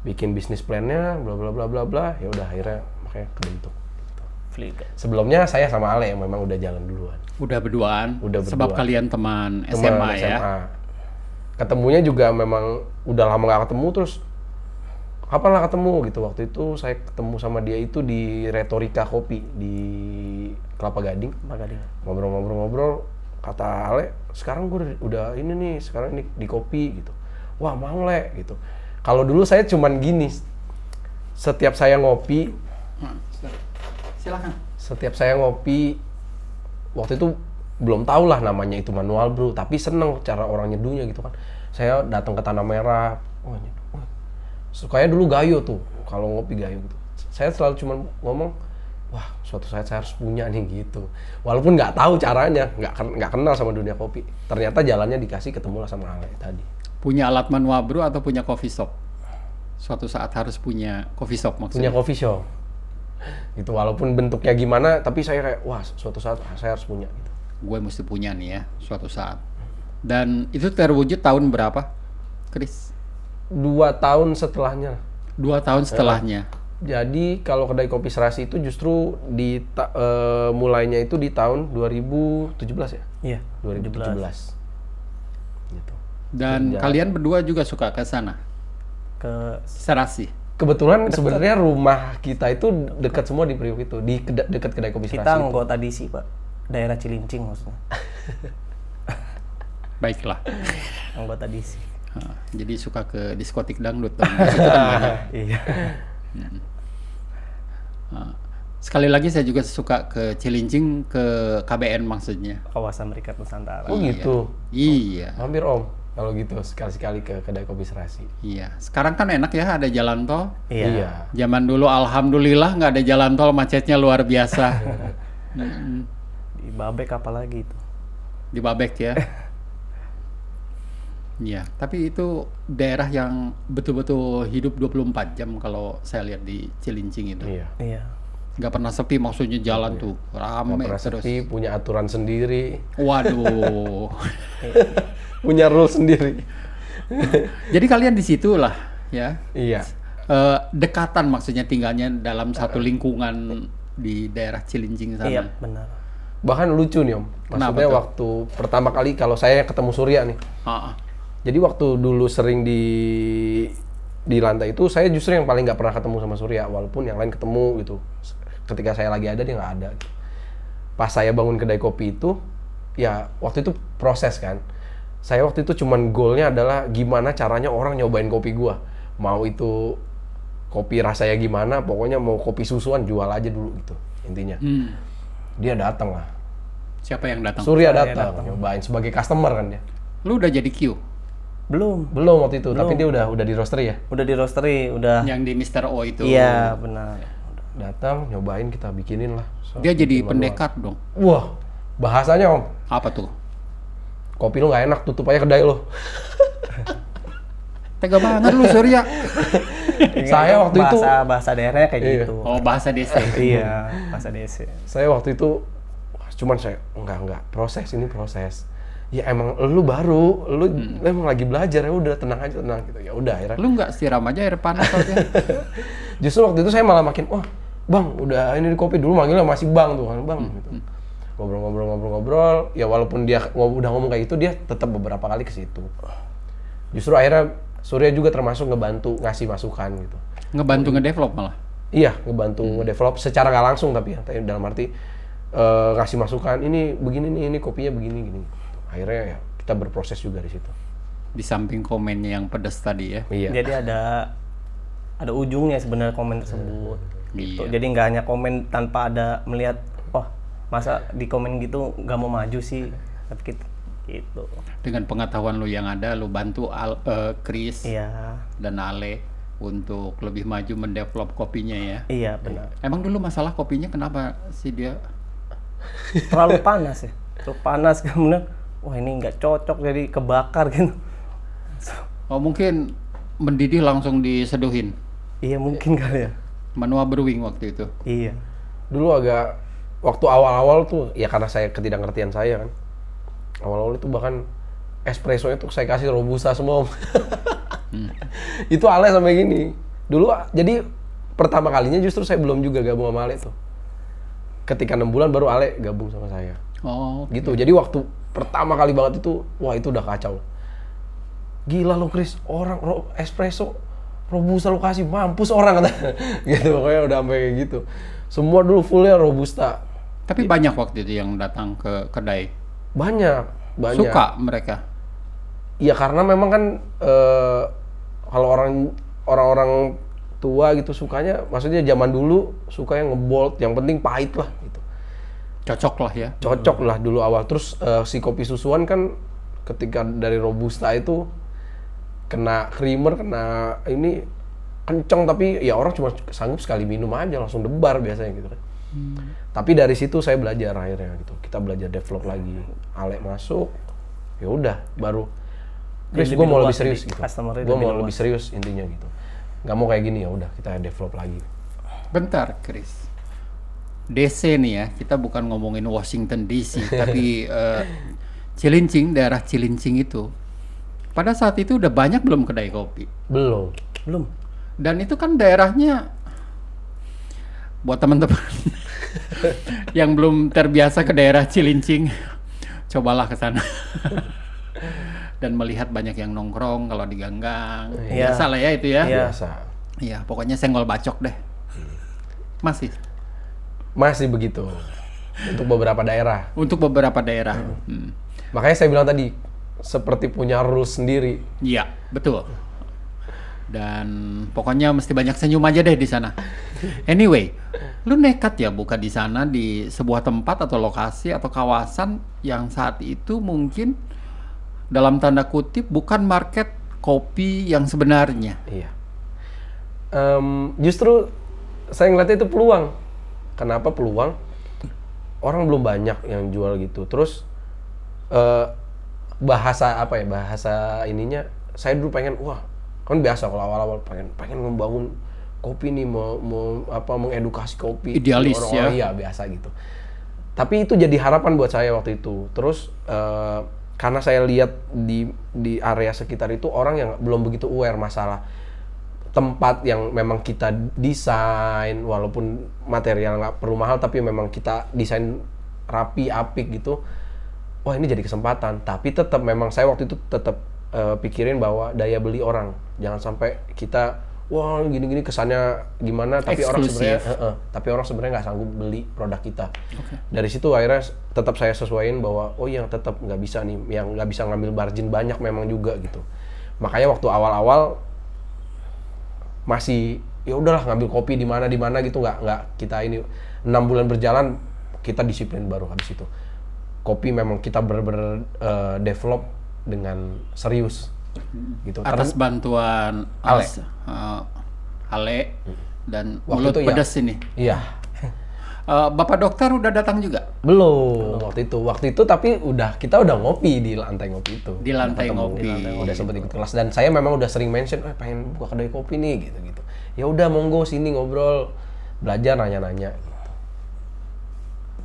bikin bisnis plannya, bla bla bla bla bla. Ya udah akhirnya makanya kebentuk. gitu. Sebelumnya saya sama Ale yang memang udah jalan duluan. Udah berduaan. Udah Sebab berdua. kalian teman Teman SMA, ya. Ketemunya juga memang udah lama gak ketemu terus kapan lah ketemu gitu. Waktu itu saya ketemu sama dia itu di retorika kopi di Kelapa Gading. Gading. ngobrol-ngobrol-ngobrol kata Ale sekarang gue udah ini nih sekarang ini di kopi gitu. Wah mau le gitu. Kalau dulu saya cuman gini setiap saya ngopi Silakan. setiap saya ngopi waktu itu belum tahu lah namanya itu manual brew tapi seneng cara orang nyeduhnya gitu kan saya datang ke tanah merah. Oh, sukanya dulu gayo tuh kalau ngopi gayo gitu. Saya selalu cuman ngomong wah suatu saat saya harus punya nih gitu. Walaupun nggak tahu caranya nggak nggak kenal sama dunia kopi. Ternyata jalannya dikasih ketemu lah sama Ale tadi. Punya alat manual brew atau punya coffee shop? Suatu saat harus punya coffee shop punya maksudnya. coffee shop. Itu walaupun bentuknya gimana tapi saya kayak wah suatu saat saya harus punya gitu. Gue mesti punya nih ya suatu saat. Dan itu terwujud tahun berapa, Chris? dua tahun setelahnya Dua tahun setelahnya. Jadi kalau kedai kopi Serasi itu justru di ta- eh, mulainya itu di tahun 2017 ya? Iya. 2017. Gitu. Dan kalian berdua juga suka ke sana? Ke Serasi. Kebetulan sebenarnya rumah kita itu dekat semua di Priuk itu, di keda- dekat kedai kopi Serasi. kita anggota DC pak. Daerah Cilincing maksudnya. Baiklah. anggota DC. Ah, jadi suka ke diskotik dangdut dong. Kan. Iya. Ah, Sekali lagi saya juga suka ke Cilincing ke KBN maksudnya. Kawasan Berikat Nusantara. Oh gitu. Iya. Mampir om. Kalau gitu sekali-sekali ke kedai kopi serasi. Iya. Sekarang kan enak ya ada jalan tol. Iya. Zaman dulu alhamdulillah nggak ada jalan tol macetnya luar biasa. Mm-mm. Di Babek apalagi itu. Di Babek ya. Iya, tapi itu daerah yang betul-betul hidup 24 jam kalau saya lihat di Cilincing itu. Iya. Iya. Nggak pernah sepi maksudnya jalan tuh Nggak rame pernah terus. sepi, punya aturan sendiri, Waduh. punya rule sendiri. Jadi kalian di situ lah ya. iya. Eh, dekatan maksudnya tinggalnya dalam satu lingkungan di daerah Cilincing sana. Iya, benar. Bahkan lucu nih om. Kenapa Maksudnya tuh? waktu pertama kali kalau saya ketemu Surya nih. Jadi waktu dulu sering di di lantai itu saya justru yang paling nggak pernah ketemu sama Surya walaupun yang lain ketemu gitu. Ketika saya lagi ada dia nggak ada. Pas saya bangun kedai kopi itu ya waktu itu proses kan. Saya waktu itu cuman goalnya adalah gimana caranya orang nyobain kopi gua. Mau itu kopi rasanya gimana, pokoknya mau kopi susuan jual aja dulu gitu intinya. Hmm. Dia datang lah. Siapa yang datang? Surya datang, nyobain sebagai customer kan dia. Lu udah jadi Q Belum. Belum waktu itu, tapi dia udah udah di roastery ya. Udah di roastery, udah. yang di Mr. O itu. Iya, benar. datang nyobain kita bikinin lah Dia jadi pendekat dong. wah bahasanya om Apa tuh? kopi lu nggak enak tutup aja kedai lu Tega banget lu Surya. Saya waktu itu- bahasa bahasa daerahnya kayak Iya. gitu. Oh bahasa DC. Iya, bahasa DC. saya waktu itu cuman saya enggak enggak proses ini proses ya emang lu baru lu emang lagi belajar ya udah tenang aja tenang gitu. Ya udah akhirnya. Lu nggak siram aja air panas aja. justru waktu itu saya malah makin wah bang udah ini di kopi dulu manggilnya masih bang tuh. Kan bang gitu. ngobrol-ngobrol-ngobrol-ngobrol ya walaupun dia udah ngomong kayak gitu dia tetap beberapa kali ke situ. Justru akhirnya Surya juga termasuk ngebantu ngasih masukan gitu. Ngebantu ngedevelop malah. Iya, ngebantu ngedevelop secara nggak langsung tapi ya, dalam arti eh, ngasih masukan ini begini nih, ini kopinya begini gini. Akhirnya ya kita berproses juga di situ. Di samping komennya yang pedas tadi ya. Iya. Jadi ada ada ujungnya sebenarnya komen tersebut. Gitu. Iya. Jadi nggak hanya komen tanpa ada melihat, wah masa di komen gitu nggak mau maju sih. Tapi kita gitu. Dengan pengetahuan lu yang ada, lu bantu Al, eh, Chris Iya, dan Ale untuk lebih maju mendevelop kopinya ya. iya benar. Emang dulu masalah kopinya kenapa sih dia? Terlalu panas ya. Terlalu panas kemudian, wah ini nggak cocok jadi kebakar gitu. Oh mungkin mendidih langsung diseduhin. Iya mungkin kali ya. Manual brewing waktu itu. Iya. Dulu agak waktu awal-awal tuh ya karena saya ketidakngertian saya kan. Awal-awal itu bahkan espresso itu saya kasih robusta semua. Om. itu Ale sampai gini. Dulu jadi pertama kalinya justru saya belum juga gabung sama Ale tuh. Ketika enam bulan baru Ale gabung sama saya. Oh, gitu jadi waktu pertama kali banget itu wah itu udah kacau. Gila lo Chris. Orang ro- espresso robusta lo kasih mampus orang kata. Gitu pokoknya udah sampai kayak gitu. Semua dulu fullnya robusta. Tapi banyak waktu itu yang datang ke kedai. banyak banyak. Suka mereka. ya karena memang kan eh, kalau orang orang-orang tua gitu sukanya maksudnya zaman dulu suka yang ngebold yang penting pahit lah gitu Cocok lah ya. cocok lah dulu awal. Terus eh, si kopi susuan kan ketika dari robusta itu kena creamer kena ini kenceng tapi ya orang cuma sanggup sekali minum aja langsung debar biasanya gitu kan. Tapi dari situ saya belajar akhirnya gitu. Kita belajar develop lagi. Alek masuk ya udah baru Chris gue mau lebih serius gitu. gue mau lebih serius intinya gitu. Nggak mau kayak gini ya udah kita develop lagi. Bentar, Chris. DC nih ya, kita bukan ngomongin Washington DC, tapi eh, Cilincing, daerah Cilincing itu. Pada saat itu udah banyak belum kedai kopi? belum Belum. Dan itu kan daerahnya buat teman-teman yang belum terbiasa ke daerah Cilincing, cobalah ke sana. Dan melihat banyak yang nongkrong kalau di ganggang. Iya. Biasa lah ya itu ya. Iya. biasa Iya, pokoknya senggol bacok deh. Masih masih begitu untuk beberapa daerah untuk beberapa daerah. Hmm. Makanya saya bilang tadi, seperti punya rules sendiri. Iya, betul. Dan pokoknya mesti banyak senyum aja deh di sana. Anyway, lu nekat ya buka di sana di sebuah tempat atau lokasi atau kawasan yang saat itu mungkin dalam tanda kutip bukan market kopi yang sebenarnya. Iya. Em, justru saya ngeliatnya itu peluang. Kenapa peluang? Orang belum banyak yang jual gitu. Terus eh, bahasa apa ya? Bahasa ininya saya dulu pengen wah kan biasa kalau awal-awal pengen pengen membangun kopi nih mau, mau apa mengedukasi kopi Idealis orang-orang, ya. iya biasa gitu tapi itu jadi harapan buat saya waktu itu terus eh, karena saya lihat di di area sekitar itu orang yang belum begitu aware masalah tempat yang memang kita desain walaupun material nggak perlu mahal tapi memang kita desain rapi apik gitu wah ini jadi kesempatan tapi tetap memang saya waktu itu tetap eh, pikirin bahwa daya beli orang jangan sampai kita wah gini-gini kesannya gimana tapi orang sebenarnya Eksklusif. Heeh, tapi orang sebenarnya nggak sanggup beli produk kita. Dari situ akhirnya tetap saya sesuaiin bahwa oh yang tetap nggak bisa nih, yang nggak bisa ngambil margin banyak memang juga gitu. Makanya waktu awal-awal masih ya udahlah ngambil kopi di mana di mana gitu nggak nggak kita ini enam bulan berjalan kita disiplin baru habis itu kopi memang kita bener-bener eh, develop dengan serius gitu Atas bantuan Ale. As- eh, Ale dan Waktu mulut itu ya. pedas ini. iya Eh, Bapak dokter udah datang juga belum waktu itu waktu itu tapi udah kita udah ngopi di lantai ngopi itu di lantai Ketemu, ngopi. udah sempet ikut kelas dan saya memang udah sering mention eh pengen buka kedai kopi nih gitu gitu ya udah monggo sini ngobrol belajar nanya-nanya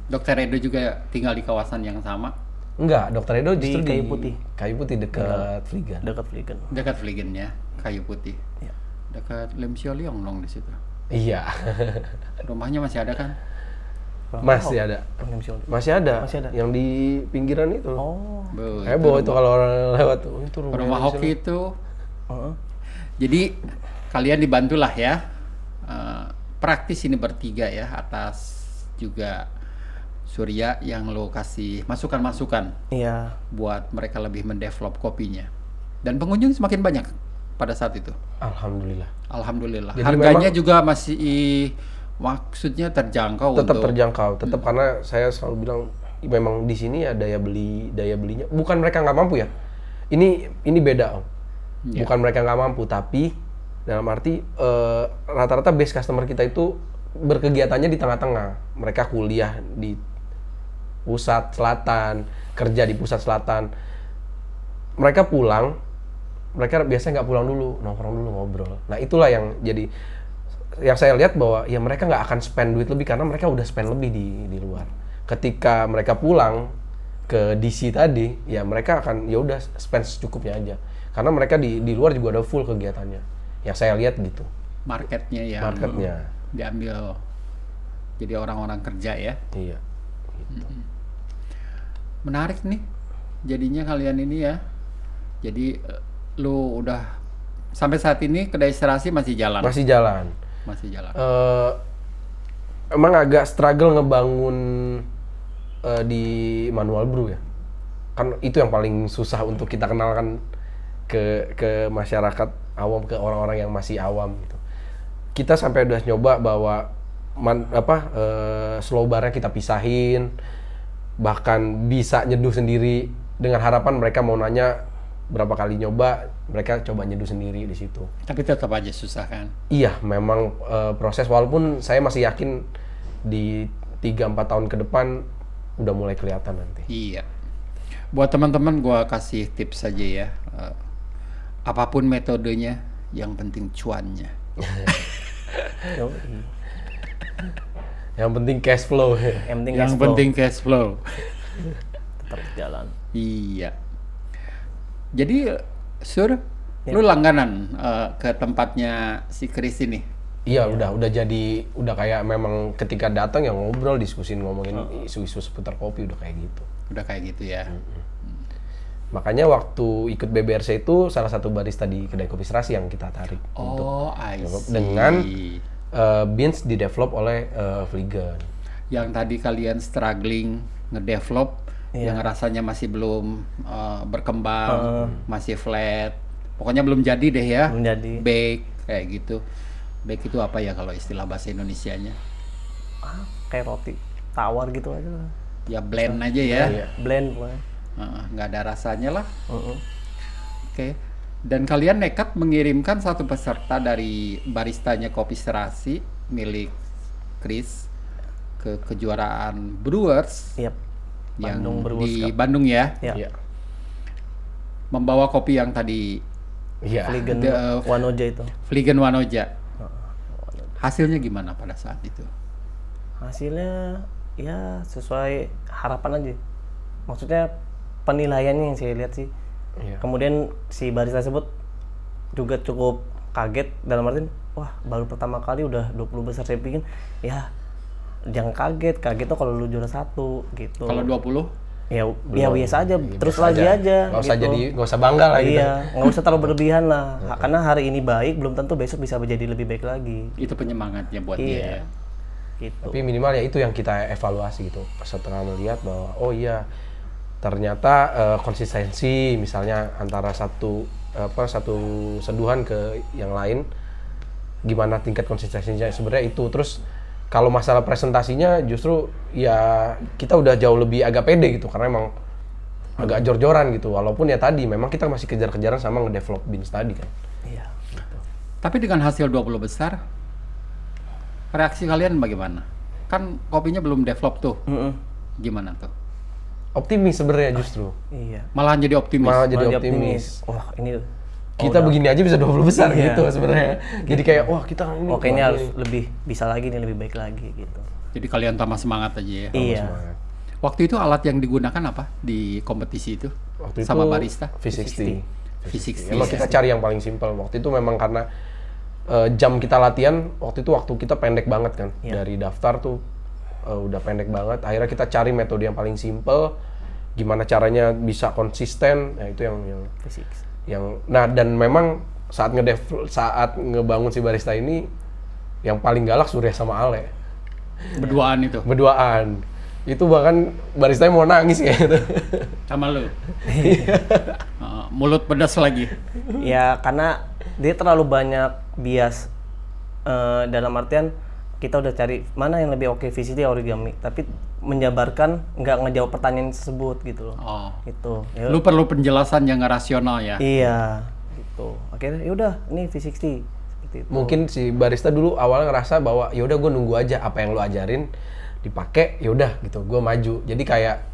Dokter Edo juga tinggal di kawasan yang sama, enggak dokter Edo Di justru Kayu Putih. kayu putih dekat Fligan dekat Fliegen. dekat Vliegen ya, kayu putih. Iya. Dekat Lim Sioliong dong di situ. iya Rumahnya masih ada kan? Masih ada masih ada Masih ada. yang di pinggiran itu Oh. Heboh itu kalau orang lewat tuh "Oh, itu rumah rumah hoki itu. Heeh. Jadi kalian dibantulah ya. Eh, praktis ini bertiga ya atas juga Surya yang lo kasih masukan-masukan Iya. buat mereka lebih mendevelop kopinya. Dan pengunjung semakin banyak pada saat itu. alhamdulillah Alhamdulillah. Jadi Harganya memang- juga masih maksudnya terjangkau tetap untuk terjangkau tetap karena saya selalu bilang memang di sini ya daya beli daya belinya. Bukan mereka nggak mampu ya. Ini ini beda om. Iya. bukan mereka nggak mampu tapi dalam arti eh, rata-rata base customer kita itu berkegiatannya di tengah-tengah. Mereka kuliah di pusat selatan kerja di pusat selatan. Mereka pulang mereka biasanya nggak pulang dulu nongkrong dulu ngobrol. Nah itulah yang jadi yang saya lihat bahwa ya mereka nggak akan spend duit lebih karena mereka udah spend lebih di di luar. Ketika mereka pulang ke DC tadi ya mereka akan ya udah spend secukupnya aja. Karena mereka di di luar juga ada full kegiatannya. Yang saya lihat gitu. Marketnya yang marketnya. diambil jadi orang-orang kerja ya. iya. Menarik nih jadinya kalian ini ya. Jadi eh, lu udah sampai saat ini kedai serasi masih jalan. masih jalan Masih jalan. eh emang agak struggle ngebangun eh, di manual brew ya? Kan itu yang paling susah untuk kita kenalkan ke ke masyarakat awam ke orang-orang yang masih awam gitu. Kita sampai udah nyoba bahwa man, apa eh, slow barnya kita pisahin bahkan bisa nyeduh sendiri dengan harapan mereka mau nanya berapa kali nyoba mereka coba nyeduh sendiri di situ Tapi tetap aja susah kan. Iya, memang eh, proses walaupun saya masih yakin di 3-4 tahun ke depan udah mulai kelihatan nanti. Iya. Buat teman-teman gua kasih tips saja ya. Eh, apa pun metodenya, yang penting cuannya. Yang penting cash flow. Yang penting yang cash flow penting cash flow. tetap jalan. Iya. Jadi Sur, lu langganan eh, ke tempatnya si Chris ini. iya, udah udah jadi udah kayak memang ketika datang yang ngobrol diskusin ngomongin isu-isu seputar kopi udah kayak gitu. Udah kayak gitu ya. Makanya waktu ikut BBRC itu salah satu barista di kedai kopi serasi yang kita tarik untuk Oh, I see. dengan eh, beans di develop oleh eh, Vliegen. yang tadi kalian struggling ngedevelop yang rasanya masih belum uh, berkembang, masih flat. Pokoknya belum jadi deh ya. belum jadi Bake kayak gitu. Bake itu apa ya kalau istilah bahasa Indonesianya? ah, kayak roti tawar gitu aja lah. Ya blend aja ya. Iya. blend pokoknya Heeh, nggak ada rasanya lah. Heeh. Oke. Dan kalian nekat mengirimkan satu peserta dari baristanya Kopi Serasi milik Chris ke kejuaraan Brewers Yang Bandung Brewers di Cup. Bandung ya, Ya. Iya. membawa kopi yang tadi Iya. Fliegen The- Wanoja itu. Fliegen Wanoja. Hasilnya gimana pada saat itu? Hasilnya ya sesuai harapan aja. Maksudnya penilaiannya yang saya lihat sih. Iya. Kemudian si barista tersebut juga cukup kaget dalam artian wah baru pertama kali udah 20 besar saya bikin ya jangan kaget kaget tuh kalau lu juara satu gitu Kalau 20? ya ya biasa aja Iya, terus biasa lagi aja, Nggak usah gitu. jadi, nggak usah bangga lah gitu. iya nggak usah terlalu berlebihan lah Ha- karena hari ini baik belum tentu besok bisa menjadi lebih baik lagi Itu penyemangatnya buat Iya. dia ya. gitu Tapi minimal ya itu yang kita evaluasi gitu. Setelah melihat bahwa oh iya ternyata eh, konsistensi misalnya antara satu apa satu seduhan ke yang lain gimana tingkat konsistensinya sebenarnya itu terus kalau masalah presentasinya justru ya kita udah jauh lebih agak pede gitu karena emang agak jor-joran gitu walaupun ya tadi memang kita masih kejar-kejaran sama ngedevelop beans tadi kan iya Tapi dengan hasil 20 besar, reaksi kalian bagaimana? Kan kopinya belum develop tuh. Mm-mm. Gimana tuh? optimis sebenarnya justru iya Malahan jadi optimis. malah jadi Malah dia optimis wah ini kita begini aja bisa 20 besar Iya. gitu sebenarnya. Jadi kayak wah kita ini oh kayaknya wah, harus lebih bisa lagi nih lebih baik lagi gitu Jadi kalian tambah semangat aja ya. iya semangat. Waktu itu alat yang digunakan apa di kompetisi itu? Waktu Sama itu barista? V60. V60. Emang kita cari yang paling simpel. Waktu itu memang karena eh, jam kita latihan waktu itu waktu kita pendek banget kan. Iya. Dari daftar tuh eh, udah pendek banget. Akhirnya kita cari metode yang paling simpel. Gimana caranya bisa konsisten? Nah, itu yang yang fisik yang nah dan memang saat ngedev saat ngebangun si barista ini yang paling galak Surya sama Ale Berduaan itu. berduaan itu bahkan baristanya mau nangis kayak gitu Sama lu. Heeh, mulut pedas lagi. ya karena dia terlalu banyak bias eh, dalam artian kita udah cari mana yang lebih oke VCD origami. Tapi menjabarkan nggak ngejawab pertanyaan tersebut gitu loh. Oh. itu ya, Lu perlu penjelasan yang rasional ya. iya gitu. Akhirnya yaudah ini V60 seperti itu. Mungkin si barista dulu awalnya ngerasa bahwa ya udah gue nunggu aja apa yang lu ajarin dipakai ya udah gitu. Gue maju. Jadi kayak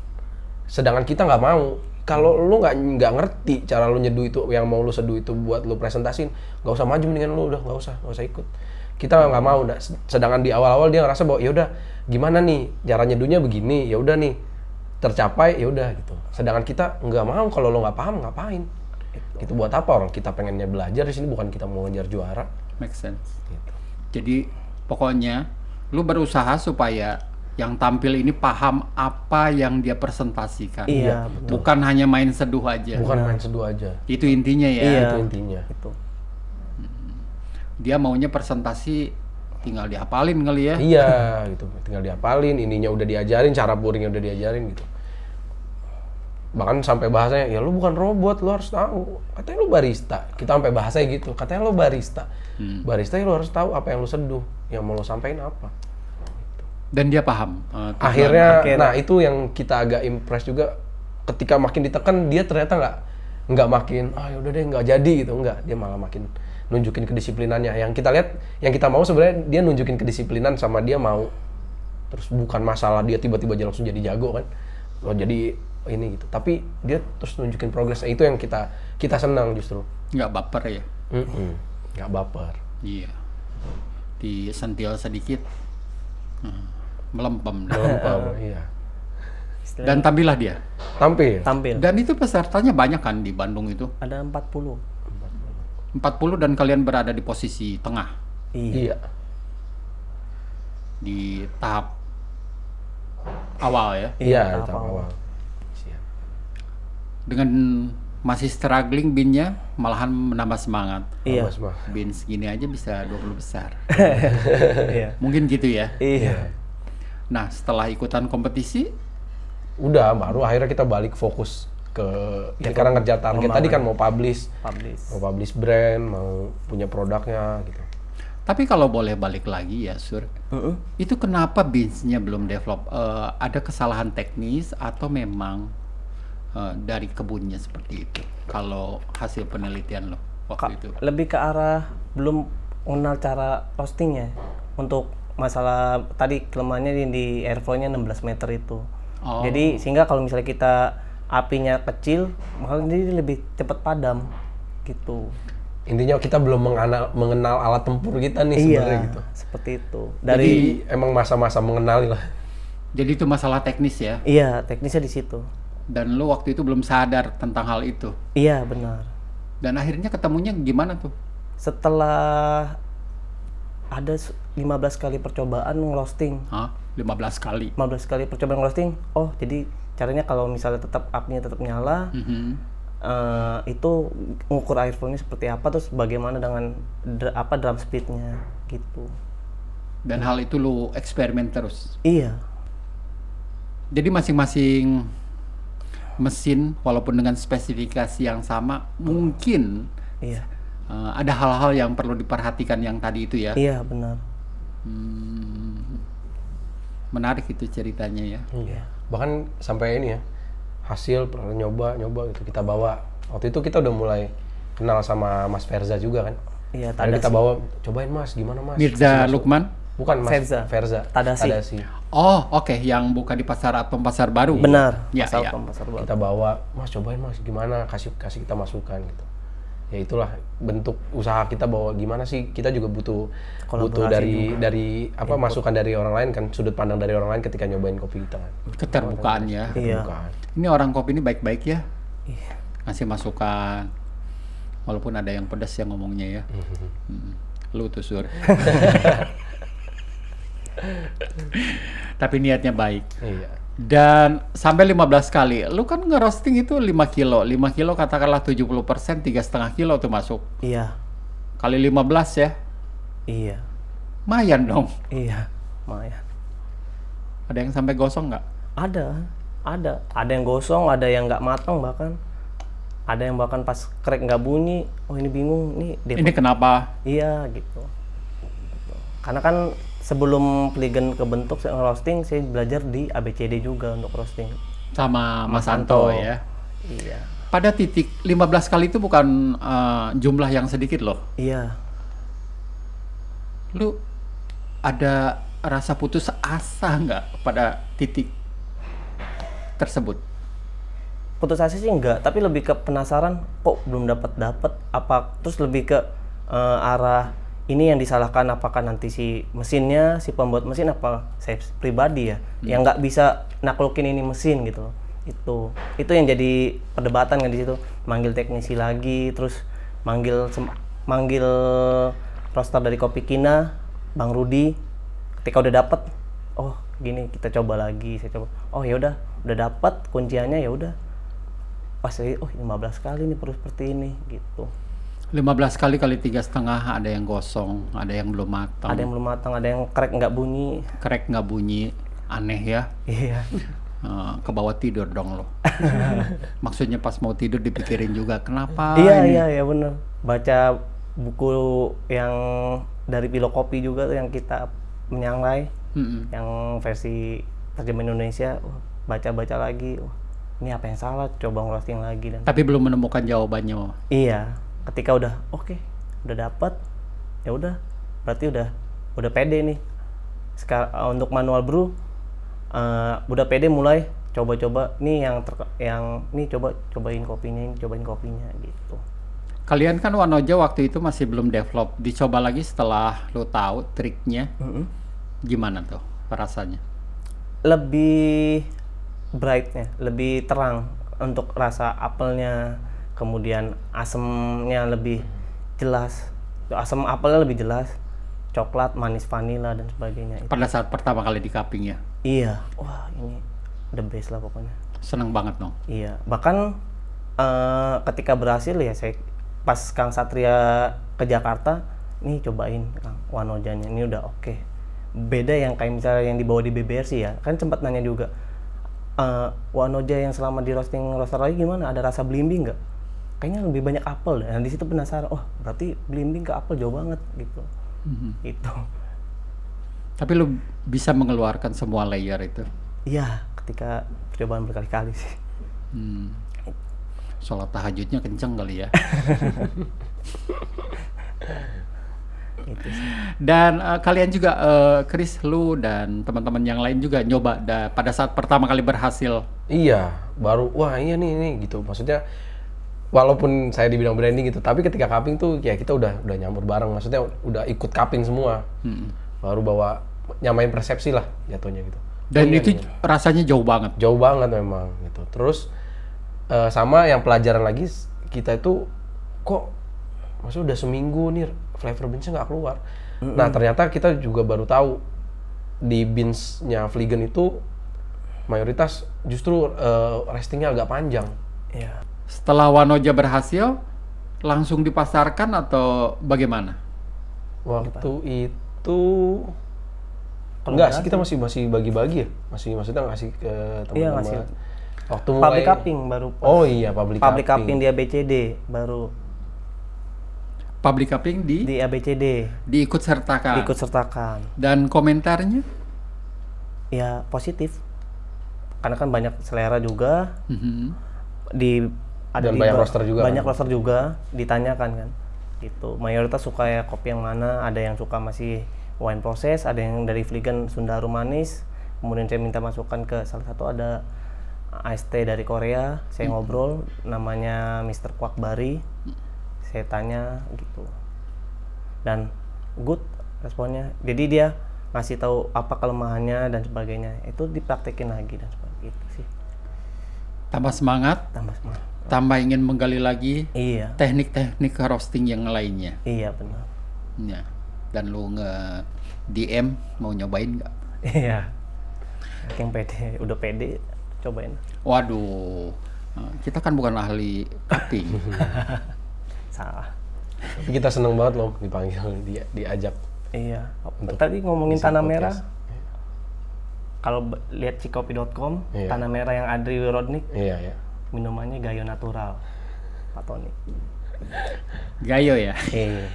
sedangkan kita nggak mau. Kalau lu nggak nggak ngerti cara lu nyeduh itu yang mau lu seduh itu buat lu presentasin nggak usah maju mendingan lu udah nggak usah nggak usah ikut kita nggak mau dah. sedangkan di awal-awal dia ngerasa bahwa ya udah gimana nih cara nyeduhnya begini ya udah nih tercapai ya udah gitu sedangkan kita nggak mau kalau lo nggak paham ngapain itu buat apa orang kita pengennya belajar di sini bukan kita mau ngejar juara Make sense. gitu. Jadi pokoknya lu berusaha supaya yang tampil ini paham apa yang dia presentasikan. iya betul Bukan hanya main seduh aja. bukan main seduh aja Itu intinya ya. Iya. itu intinya itu Dia maunya presentasi tinggal dihafalin kali ya. iya gitu. Tinggal diapalin ininya udah diajarin cara pouringnya udah diajarin gitu. Bahkan sampai bahasanya ya lu bukan robot lu harus tahu. Katanya lu barista. Kita sampai bahasanya gitu. Katanya lu barista. Barista ya lu harus tahu apa yang lu seduh yang mau lu sampaikan apa. Dan dia paham. tujuan. akhirnya nah itu yang kita agak impress juga. Ketika makin ditekan dia ternyata nggak nggak makin ah yaudah deh nggak jadi gitu. Nggak dia malah makin nunjukin kedisiplinannya yang kita lihat yang kita mau sebenarnya dia nunjukin kedisiplinan sama dia mau terus bukan masalah dia tiba-tiba aja langsung jadi jago kan lo jadi ini gitu tapi dia terus nunjukin progres itu yang kita kita senang justru nggak baper ya. Mm-mm. nggak baper Iya. Disentil sedikit. hmm, melempem. Melempem, iya Dan tampillah dia. tampil tampil Dan itu pesertanya banyak kan di Bandung itu. ada 40 40 dan kalian berada di posisi tengah iya iya di tahap awal ya. iya tahap tahap awal. awal Siap. Dengan masih struggling binnya malahan menambah semangat. iya. Bin segini aja bisa 20 besar. iya Mungkin gitu ya. iya Nah, setelah ikutan kompetisi udah baru akhirnya kita balik fokus ke ini karena ngejar target tadi kan mau publish publish mau publish brand mau punya produknya gitu Tapi kalau boleh balik lagi ya, Sur, Mm-mm. itu kenapa Beans-nya belum develop? Eh, ada kesalahan teknis atau memang eh, dari kebunnya seperti itu? Kalau hasil penelitian lo waktu Ka- itu. lebih ke arah belum mengenal cara roastingnya untuk masalah tadi kelemahannya di, di airflow-nya 16 meter itu Oh. jadi sehingga kalau misalnya kita apinya kecil jadi lebih cepat padam gitu intinya kita belum mengenal, mengenal alat tempur kita nih sebenarnya gitu seperti itu dari dari emang masa-masa mengenali lah Jadi itu masalah teknis ya. iya teknisnya di situ Dan lo waktu itu belum sadar tentang hal itu. iya benar Dan akhirnya ketemunya gimana tuh? setelah ada s- 15 kali percobaan ngerosting Hah? 15 kali. 15 kali percobaan ngerosting oh jadi caranya kalau misalnya tetap apinya tetap nyala Mhm. eh, itu ngukur airflow-nya seperti apa terus bagaimana dengan dr- apa drum speed-nya gitu Dan hal itu lo eksperimen terus. iya Jadi masing-masing mesin walaupun dengan spesifikasi yang sama mungkin iya eh, ada hal-hal yang perlu diperhatikan yang tadi itu ya. iya benar Hmm, menarik itu ceritanya ya. Iya. Bahkan sampai ini ya hasil pernah nyoba nyoba gitu kita bawa waktu itu kita udah mulai kenal sama Mas Verza juga kan. iya Tadi kita bawa cobain Mas gimana Mas? Mirza. Lukman. Bukan Mas Verza. Verza. Tadasi. Oh, oke, yang buka di pasar atau pasar baru. benar Ya, pasal ya. pasar baru Kita bawa Mas cobain Mas gimana kasih kasih kita masukan gitu. Ya itulah bentuk usaha kita bahwa gimana sih kita juga butuh butuh dari dari apa masukan dari orang lain kan sudut pandang dari orang lain ketika nyobain kopi kita kan. Keterbukaan ya. Iya. Bukan. Ini orang kopi ini baik-baik ya. Iya. Ngasih masukan. Walaupun ada yang pedas yang ngomongnya ya. Hmm. Lu tuh sur. Tapi niatnya baik. Iya. Dan sampai 15 kali. Lu kan ngerosting itu 5 kilo. 5 kilo katakanlah 70 persen, 3,5 kilo tuh masuk. iya Kali 15 ya. iya Mayan dong. iya Maya Ada yang sampai gosong nggak? ada ada ada yang gosong ada yang nggak matang bahkan ada yang bahkan pas crack nggak bunyi oh ini bingung dia Ini kenapa? iya gitu karena kan sebelum pligen kebentuk saya roasting saya belajar di ABCD juga untuk roasting Sama Mas, Mas Anto Anto. ya. iya Pada titik 15 kali itu bukan eh, jumlah yang sedikit loh. iya Lu ada rasa putus asa nggak pada titik tersebut? putus asa sih enggak tapi lebih ke penasaran kok belum dapat dapat apa terus lebih ke eh, arah ini yang disalahkan apakah nanti si mesinnya si pembuat mesin apa saya pribadi ya yang nggak bisa naklukin ini mesin gitu itu itu yang jadi perdebatan kan di situ. Manggil teknisi lagi terus manggil manggil roster dari Kopi Kina Bang Rudi ketika udah dapet oh gini kita coba lagi saya coba. Oh ya udah udah dapat kunciannya ya udah. Pas oh 15 kali nih perlu seperti ini gitu 15 kali kali tiga setengah ada yang gosong, ada yang belum matang, ada yang belum matang ada yang crack nggak bunyi crack nggak bunyi, aneh ya. iya Eh, ke bawah tidur dong lo. Maksudnya pas mau tidur dipikirin juga kenapa iya ini? iya iya bener baca buku yang dari Pilo Kopi juga tuh yang kita menyangrai Mm-mm. yang versi terjemahan Indonesia baca-baca lagi wah, ini apa yang salah coba ngerosting lagi dan Tapi belum menemukan jawabannya. iya ketika udah oke udah dapat ya udah berarti udah udah pede nih. Sekarang untuk manual brew eh, udah pede mulai coba-coba nih yang ter- yang nih coba cobain kopinya ini cobain kopinya gitu. Kalian kan Wanoja waktu itu masih belum develop, dicoba lagi setelah lo tahu triknya, gimana tuh rasanya? lebih brightnya lebih terang untuk rasa apelnya kemudian asemnya lebih jelas. Asam apelnya lebih jelas. Coklat manis vanila dan sebagainya. Pada saat pertama kali di cupping ya, iya. Wah ini the best lah pokoknya. Seneng banget dong. iya. Bahkan eh, ketika berhasil ya saya pas Kang Satria ke Jakarta nih cobain Kang Wanojanya. Ini udah oke. Beda yang kayak misalnya yang dibawa di BBRC ya. Kan sempat nanya juga eh, Wanoja yang selama di roasting roaster lagi gimana? Ada rasa belimbing nggak? Kayaknya lebih banyak apel deh. Nah di situ penasaran. Oh berarti belimbing ke apel jauh banget gitu. Mhm. Itu. Tapi lu bisa mengeluarkan semua layer itu. Iya, ketika percobaan berkali-kali sih. Hmm. Sholat tahajudnya kenceng kali ya. Itu sih. Dan eh, kalian juga, eh, Chris, lu dan teman-teman yang lain juga nyoba da- pada saat pertama kali berhasil. Iya, baru wah iya nih ini gitu. Maksudnya walaupun saya di bidang branding gitu, tapi ketika cupping tuh ya kita udah udah nyampur bareng. Maksudnya udah ikut cupping semua. Hmm. Baru bawa nyamain persepsi lah jatuhnya gitu. Dan iya itu nih, rasanya jauh banget. jauh banget memang gitu. Terus eh, sama yang pelajaran lagi kita itu kok maksudnya udah seminggu nih flavor beansnya nggak keluar. Nah ternyata kita juga baru tahu di beansnya Vliegen itu mayoritas justru eh, restingnya agak panjang. Iya. Setelah Wanoja berhasil, langsung dipasarkan atau bagaimana? Waktu itu Kalau enggak nggak sih kita masih masih bagi-bagi ya, masih maksudnya ngasih ke Iya, teman-teman. ngasih. Waktu mulai Public cupping baru. Oh iya public, Public cupping. cupping di ABCD baru Public cupping di di ABCD diikut sertakan. ikut sertakan. Dan komentarnya? Ya positif. Karena kan banyak selera juga Mhm. di Dan di banyak ba- roster juga banyak kan? roster juga ditanyakan kan? Itu mayoritas suka ya kopi yang mana ada yang suka masih wine proses ada yang dari vegan Sunda Harum Manis. Kemudian saya minta masukan ke salah satu ada tea dari Korea saya ngobrol namanya Mr. Kwak Bari. Saya tanya gitu. Dan good responnya. Jadi dia ngasih tahu apa kelemahannya dan sebagainya. Itu dipraktekin lagi dan sebagainya. Itu sih. Tambah semangat, tambah semangat tambah ingin menggali lagi iya teknik-teknik roasting yang lainnya. iya benar Ya. Dan lu nge DM mau nyobain nggak? Iya. Yang pede, udah pede, cobain. Waduh, eh, kita kan bukan ahli cupping. Salah. Tapi kita seneng banget loh dipanggil, dia diajak. Iya. Tadi ngomongin tanah podcast. merah. Kalau be- lihat cikopi.com, Iya. tanah merah yang Adri Rodnik, Iya ya. Minumannya Gayo Natural. Pak Tony. Gayo ya. Iya.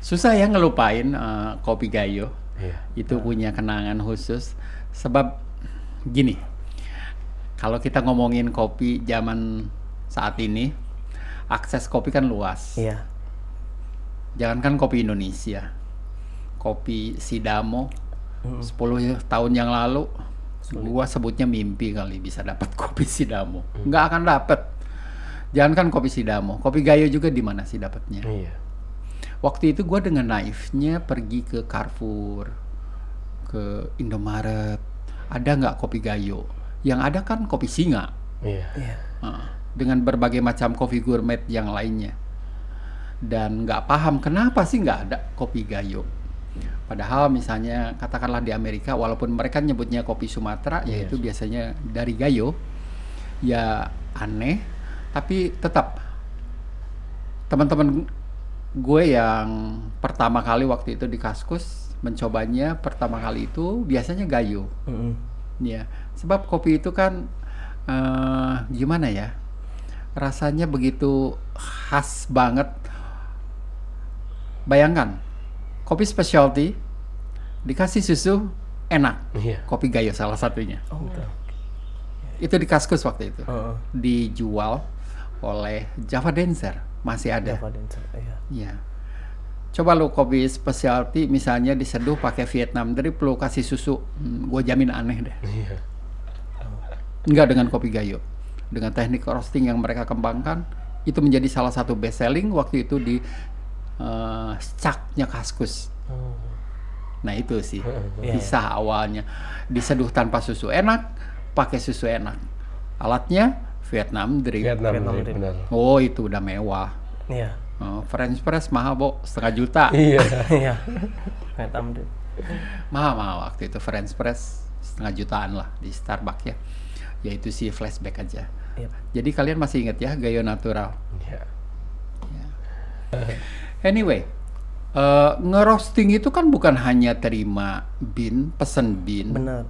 Susah ya ngelupain eh, kopi Gayo. Iya. Itu punya kenangan khusus sebab gini. Kalau kita ngomongin kopi zaman saat ini, akses kopi kan luas. Iya. Jangankan kopi Indonesia, kopi Sidamo 10 tahun yang lalu, gua sebutnya mimpi kali bisa dapat kopi Sidamo. Nggak akan dapat. Jangankan kopi Sidamo, kopi Gayo juga di mana sih dapatnya? Iya. Waktu itu gua dengan naifnya pergi ke Carrefour, ke Indomaret. Ada nggak kopi Gayo? Yang ada kan kopi Singa. Iya. Iya. Ah, dengan berbagai macam kopi gourmet yang lainnya dan nggak paham kenapa sih nggak ada kopi gayo padahal misalnya katakanlah di Amerika walaupun mereka nyebutnya kopi Sumatera yaitu biasanya dari gayo ya aneh tapi tetap teman-teman gue yang pertama kali waktu itu di Kaskus mencobanya pertama kali itu biasanya gayo Mm-mm. Ya, sebab kopi itu kan eh, gimana ya? Rasanya begitu khas banget. Bayangkan, kopi specialty dikasih susu enak. Iya. Kopi Gayo salah satunya. Oh. Itu di Kaskus waktu itu. Heeh. Dijual oleh Java Dancer, masih ada. Java Dancer. Iya. Iya. Coba lu kopi specialty misalnya diseduh pakai Vietnam drip lu kasih susu, hmm, gue jamin aneh deh. Iya. Enggak dengan kopi gayo. Dengan teknik roasting yang mereka kembangkan, itu menjadi salah satu best selling waktu itu di eh, caknya Kaskus. Nah itu sih Iya, kisah awalnya. Diseduh tanpa susu enak, pakai susu enak. Alatnya Vietnam drip. Vietnam, Vietnam drip, drip. benar. Oh itu udah mewah. Iya. Eh, French press mahal bo, setengah juta. Iya. Iya. Vietnam drip. mahal mahal waktu itu French press setengah jutaan lah di Starbucks ya. Yaitu si flashback aja. Iya. Pak. Jadi kalian masih ingat ya Gayo Natural. Iya. Anyway, eh, ngerosting itu kan bukan hanya terima bin, pesen bin, Benar.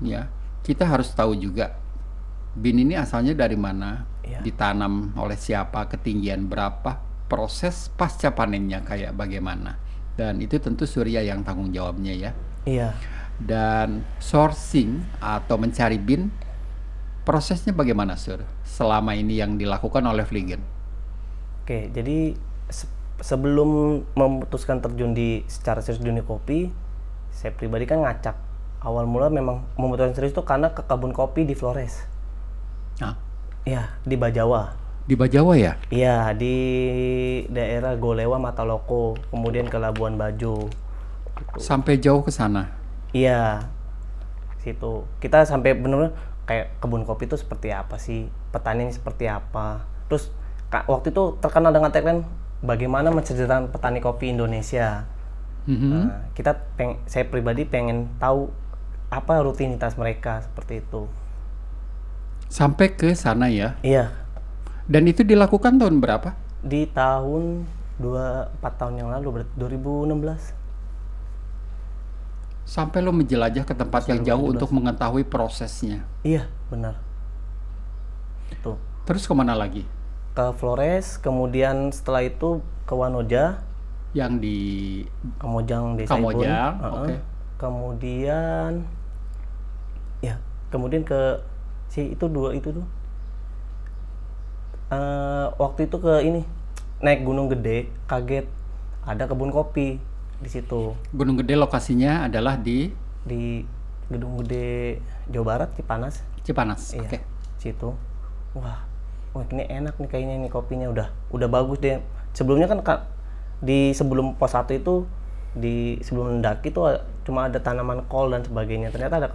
ya. Kita harus tahu juga Bin ini asalnya dari mana? Iya. Ditanam oleh siapa? Ketinggian berapa? Proses pasca panennya kayak bagaimana? Dan itu tentu Surya yang tanggung jawabnya ya. Iya. Dan sourcing atau mencari bin prosesnya bagaimana Sur? Selama ini yang dilakukan oleh Fliegen. Oke, jadi sebelum memutuskan terjun di secara serius dunia kopi, saya pribadi kan ngacak. Awal mula memang memutuskan serius itu karena ke kebun kopi di Flores. Nah, Iya, di Bajawa. di Bajawa ya? Iya, di daerah Golewa Mataloko, kemudian ke Labuan Bajo. Sampai jauh ke sana. Iya, situ. Kita sampai benar kayak kebun kopi itu seperti apa sih, petani seperti apa. Terus waktu itu terkenal dengan tagline bagaimana menceritakan petani kopi Indonesia. Mhm. Nah, kita peng, saya pribadi pengen tahu apa rutinitas mereka seperti itu. Sampai ke sana ya. Iya, Dan itu dilakukan tahun berapa? di tahun dua empat tahun yang lalu berarti 2016. Sampai lo menjelajah ke tempat yang jauh untuk mengetahui prosesnya. Iya, benar. Itu. Terus ke mana lagi? Ke Flores, kemudian setelah itu ke Wanoja, Yang di Kamojang Desa. Kamojang, oke. Kemudian ya, kemudian ke si itu dua itu tuh. Eh, waktu itu ke ini naik Gunung Gede, kaget ada kebun kopi di situ Gunung Gede lokasinya adalah di di Gedung Gede Jawa Barat Cipanas. Cipanas. Iya. Oke. Situ. Wah, wah ini enak nih kayaknya nih kopinya udah udah bagus deh. Sebelumnya kan Kak, di sebelum pos 1 itu di sebelum mendaki tuh cuma ada tanaman kol dan sebagainya. Ternyata ada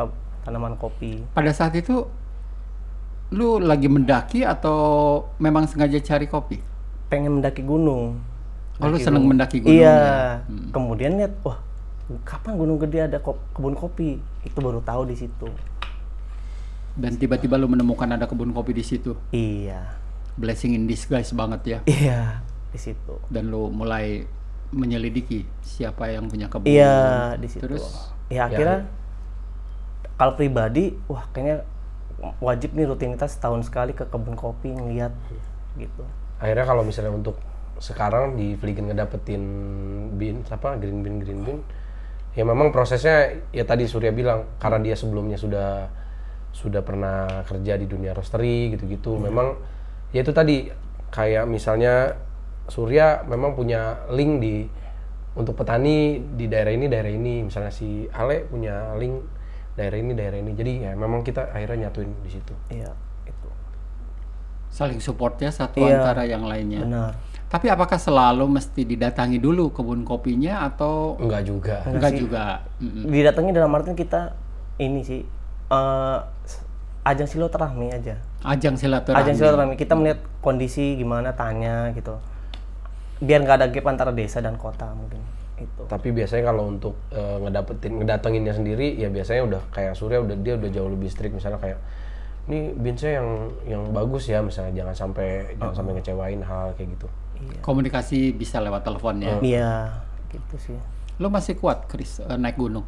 tanaman kopi. Pada saat itu lu lagi mendaki atau memang sengaja cari kopi? Pengen mendaki gunung. Oh, lu Mendaki seneng gunung. mendaki gunung Iya. ya? Kemudian lihat, wah, kapan Gunung Gede ada kebun kopi? Itu baru tahu di situ. Dan tiba-tiba lu menemukan ada kebun kopi di situ. Iya. Blessing in disguise banget ya. Iya, di situ. Dan lu mulai menyelidiki siapa yang punya kebun. Iya, di situ. Terus ya akhirnya kalau pribadi, wah kayaknya wajib nih rutinitas setahun sekali ke kebun kopi ngeliat gitu. akhirnya kalau misalnya untuk sekarang di Fliegen ngedapetin bin apa green bin green bin ya memang prosesnya ya tadi Surya bilang karena dia sebelumnya sudah sudah pernah kerja di dunia roastery gitu-gitu memang ya itu tadi kayak misalnya Surya memang punya link di untuk petani di daerah ini daerah ini misalnya si Ale punya link daerah ini daerah ini jadi ya memang kita akhirnya nyatuin di situ Iya, itu. saling supportnya satu Iya. antara yang lainnya. Benar. Tapi apakah selalu mesti didatangi dulu kebun kopinya atau enggak juga enggak juga? Mm-mm. Didatangi dalam artian kita ini sih eh, ajang silaturahmi aja. Ajang silaturahmi. Ajang silaturahmi kita melihat kondisi gimana tanya gitu. Biar nggak ada gap antara desa dan kota mungkin itu. Tapi biasanya kalau untuk eh, ngedapetin ngedatenginnya sendiri ya biasanya udah kayak Surya udah dia udah jauh lebih strict misalnya kayak ini bin saya yang yang bagus ya misalnya jangan sampai jangan sampai ngecewain hal kayak gitu. Komunikasi bisa lewat telepon ya. Iya, gitu sih. Lo masih kuat, Chris, eh, naik gunung?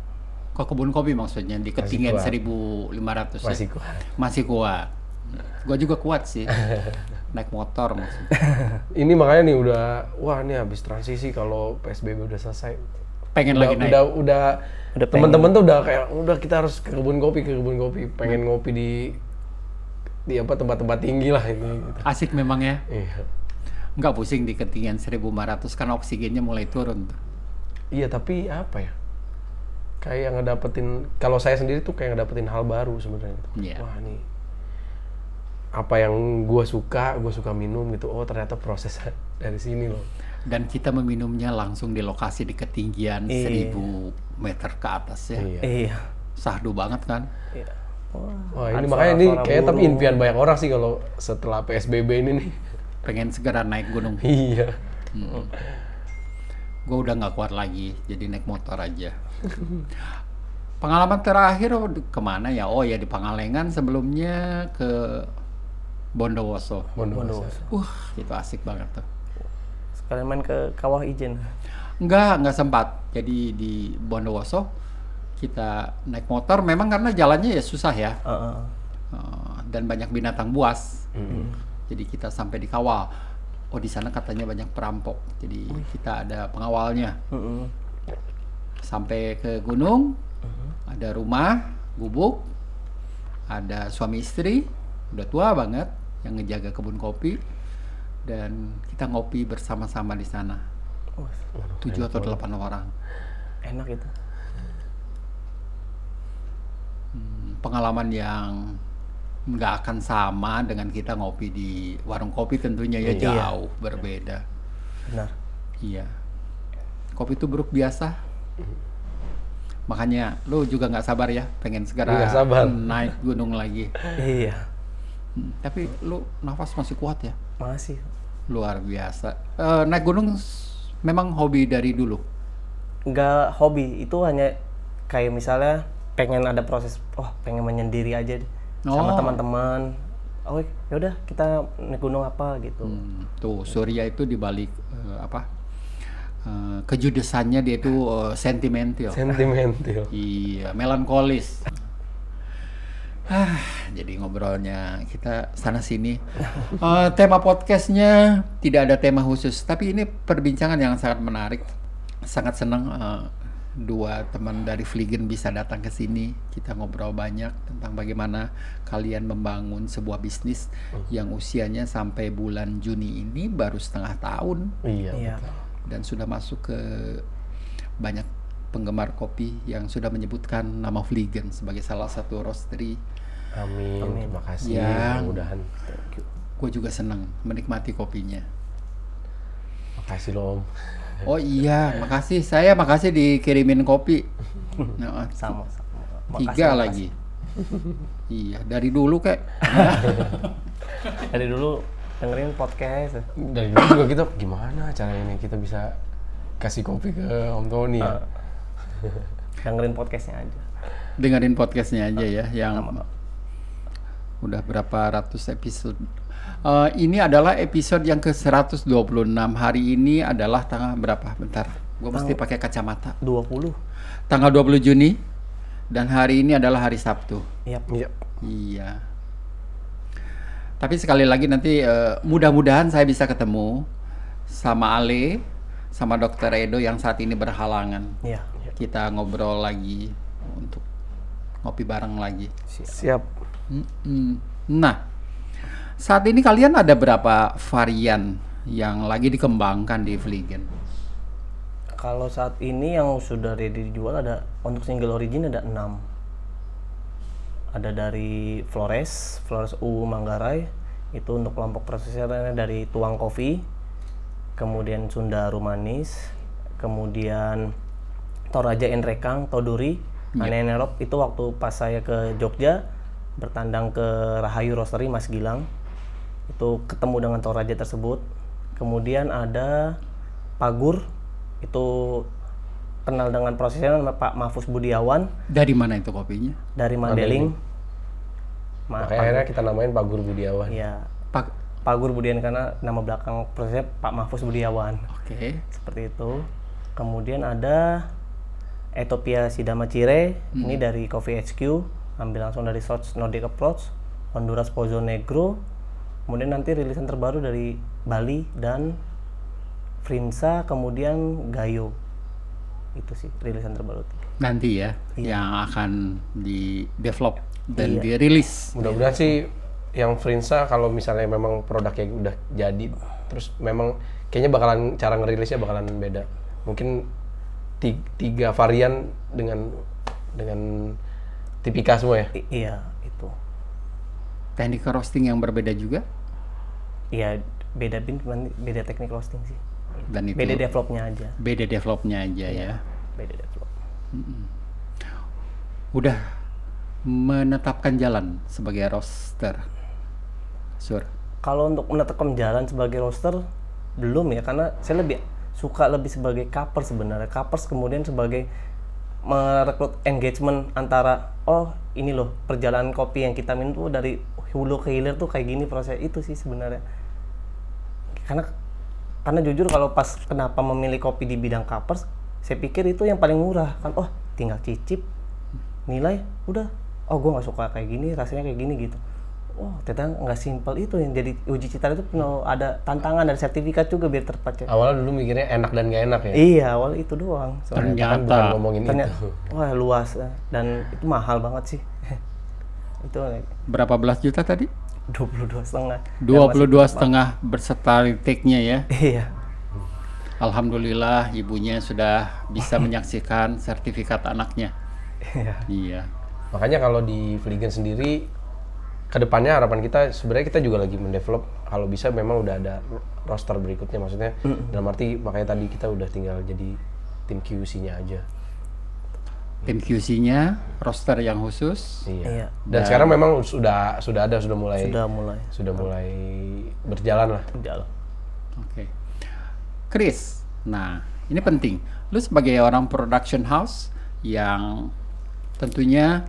Ke kebun kopi maksudnya di ketinggian 1500 ya? Masih kuat. Masih kuat. Gua juga kuat sih. naik motor maksudnya. Ini makanya nih udah wah ini habis transisi kalau PSBB udah selesai. Pengen udah, lagi naik. udah udah Udah teman-teman tuh udah kayak udah kita harus ke kebun kopi ke kebun kopi pengen ngopi di di apa tempat-tempat tinggi lah ini gitu. Asik memang ya. Iya. Nggak pusing di ketinggian 1500 karena oksigennya mulai turun. Iya tapi apa ya? Kayak ngedapetin kalau saya sendiri tuh kayak ngedapetin hal baru sebenarnya. gitu. Iya. Wah nih apa yang gue suka, gue suka minum gitu. Oh ternyata proses dari sini loh. Dan kita meminumnya langsung di lokasi di ketinggian Iya. 1000 meter ke atas ya. Iya. Iya. Sahdu banget kan? Iya. Wah, Wah ini makanya ini kayak tapi impian banyak orang sih kalau setelah PSBB ini nih. Pengen segera naik gunung. iya. Gue udah nggak kuat lagi, jadi naik motor aja. Pengalaman terakhir oh, di- ke mana ya? Oh ya di Pangalengan sebelumnya ke Bondowoso. Bondowoso. Wah itu asik banget tuh. Sekalian main ke Kawah Ijen. Enggak, enggak sempat. Jadi di Bondowoso kita naik motor memang karena jalannya ya susah ya. Heeh. Eh, dan banyak binatang buas. Jadi kita sampai dikawal. Oh di sana katanya banyak perampok. Jadi kita ada pengawalnya. Mm-mm. Sampai ke gunung, ada rumah, gubuk, ada suami istri, udah tua banget yang ngejaga kebun kopi dan kita ngopi bersama-sama di sana. Wah, Tujuh atau delapan orang. enak itu. Hmm, pengalaman yang nggak akan sama dengan kita ngopi di warung kopi tentunya ya Iya. jauh berbeda. Benar. Iya. Kopi itu buruk biasa. Makanya lu juga nggak sabar ya, pengen segera sabar. naik gunung lagi. Iya. Hmm, Tapi lu nafas masih kuat ya, Masih. luar biasa. Eh, naik gunung memang hobi dari dulu. Nggak hobi, itu hanya kayak misalnya pengen ada proses, oh pengen menyendiri aja deh. sama Oh. teman-teman. Oh yaudah kita naik gunung apa gitu. Hmm, tuh Surya itu dibalik eh, apa eh, kejudesannya dia itu eh, sentimental. Sentimental. Iya, melankolis. Ah, jadi ngobrolnya kita sana sini. Eh, tema podcastnya tidak ada tema khusus, tapi ini perbincangan yang sangat menarik. Sangat senang eh, dua teman dari Fliegen bisa datang ke sini. Kita ngobrol banyak tentang bagaimana kalian membangun sebuah bisnis yang usianya sampai bulan Juni ini baru setengah tahun Iya. Iya. Dan sudah masuk ke banyak penggemar kopi yang sudah menyebutkan nama Fliegen sebagai salah satu roastery. Amin. Terima kasih. Yang- Mudah-mudahan. Gue juga senang menikmati kopinya. Makasih loh Om. Oh iya, makasih. Saya makasih dikirimin kopi. Nah, Sama. sama. tiga Makasih, lagi. iya, dari dulu kayak. Dari dulu dengerin podcast. Dari dulu juga kita gimana cara ini kita bisa kasih kopi ke Om Tony ya. dengerin podcastnya aja. dengerin podcastnya aja ya yang udah berapa ratus episode Eh, ini adalah episode yang ke 126 hari ini adalah tanggal berapa bentar gue mesti pakai kacamata 20. tanggal 20 Juni dan hari ini adalah hari Sabtu Iya. Iya. iya tapi sekali lagi nanti eh, mudah-mudahan saya bisa ketemu sama Ale sama Dokter Edo yang saat ini berhalangan Iya. kita ngobrol lagi untuk ngopi bareng lagi. Siap. Mm-mm. Nah, saat ini kalian ada berapa varian yang lagi dikembangkan di Vliegen? Kalau saat ini yang sudah ready dijual ada untuk single origin ada 6. Ada dari Flores, Flores U Manggarai. Itu untuk kelompok prosesornya dari Tuang Coffee. Kemudian Sunda Rumanis, kemudian Toraja Enrekang, Toduri, Ane Nerop itu waktu pas saya ke Jogja bertandang ke Rahayu Roastery Mas Gilang itu ketemu dengan Toraja tersebut. Kemudian ada Pagur itu kenal dengan prosesnya nama Pak Mahfuz Budiawan Dari mana itu kopinya? dari Mandeling. Ma- Makanya akhirnya kita namain Pak Guru Budiawan. ya Pak. Pagur Budiawan karena nama belakang prosesnya Pak Mahfuz Budiawan. Oke. Seperti itu. Kemudian ada Ethiopia Sidama Cire, ini dari Coffee HQ, ambil langsung dari Source Nordic Approach, Honduras Pozo Negro, kemudian nanti rilisan terbaru dari Bali dan Frinsa, kemudian Gayo. Itu sih rilisan terbaru. Nanti ya, Iya. yang akan di develop dan dirilis. Mudah-mudahan sih yang Frinsa kalau misalnya memang produknya udah jadi terus memang kayaknya bakalan cara ngerilisnya bakalan beda. Mungkin ti- tiga varian dengan dengan tipika semua ya. I- iya, itu. Teknik roasting yang berbeda juga Iya, beda bin cuman beda teknik roasting sih. Dan itu Beda developnya aja. beda developnya aja ya. Beda develop. Udah menetapkan jalan sebagai roaster. Sur. Kalau untuk menetapkan jalan sebagai roster belum ya karena saya lebih suka lebih sebagai cover sebenarnya. Covers kemudian sebagai merekrut engagement antara oh ini loh perjalanan kopi yang kita minum tuh dari hulu ke hilir tuh kayak gini proses itu sih sebenarnya. Karena karena jujur kalau pas kenapa memilih kopi di bidang covers, saya pikir itu yang paling murah kan. Oh, tinggal cicip nilai udah oh gue nggak suka kayak gini rasanya kayak gini gitu oh ternyata nggak simpel itu yang jadi uji cita itu penuh ada tantangan dan sertifikat juga biar terpakai Awalnya dulu mikirnya enak dan gak enak ya. iya awal itu doang soalnya Ternyata kan bukan Ternyata ngomongin ternyata itu. wah luas dan itu mahal banget sih itu berapa belas juta tadi? 22 setengah 22 setengah berserta retake-nya ya. iya Alhamdulillah ibunya sudah bisa menyaksikan sertifikat anaknya. iya Iya. Makanya kalau di Vliegen sendiri ke depannya harapan kita sebenarnya kita juga lagi mendevelop kalau bisa memang udah ada roster berikutnya maksudnya dalam arti makanya tadi kita udah tinggal jadi tim QC-nya aja. Tim QC-nya roster yang khusus. Iya. Iya. Dan sekarang memang sudah sudah ada sudah mulai sudah mulai sudah mulai berjalan lah. jalan Oke. Chris, nah ini penting. Lu sebagai orang production house yang tentunya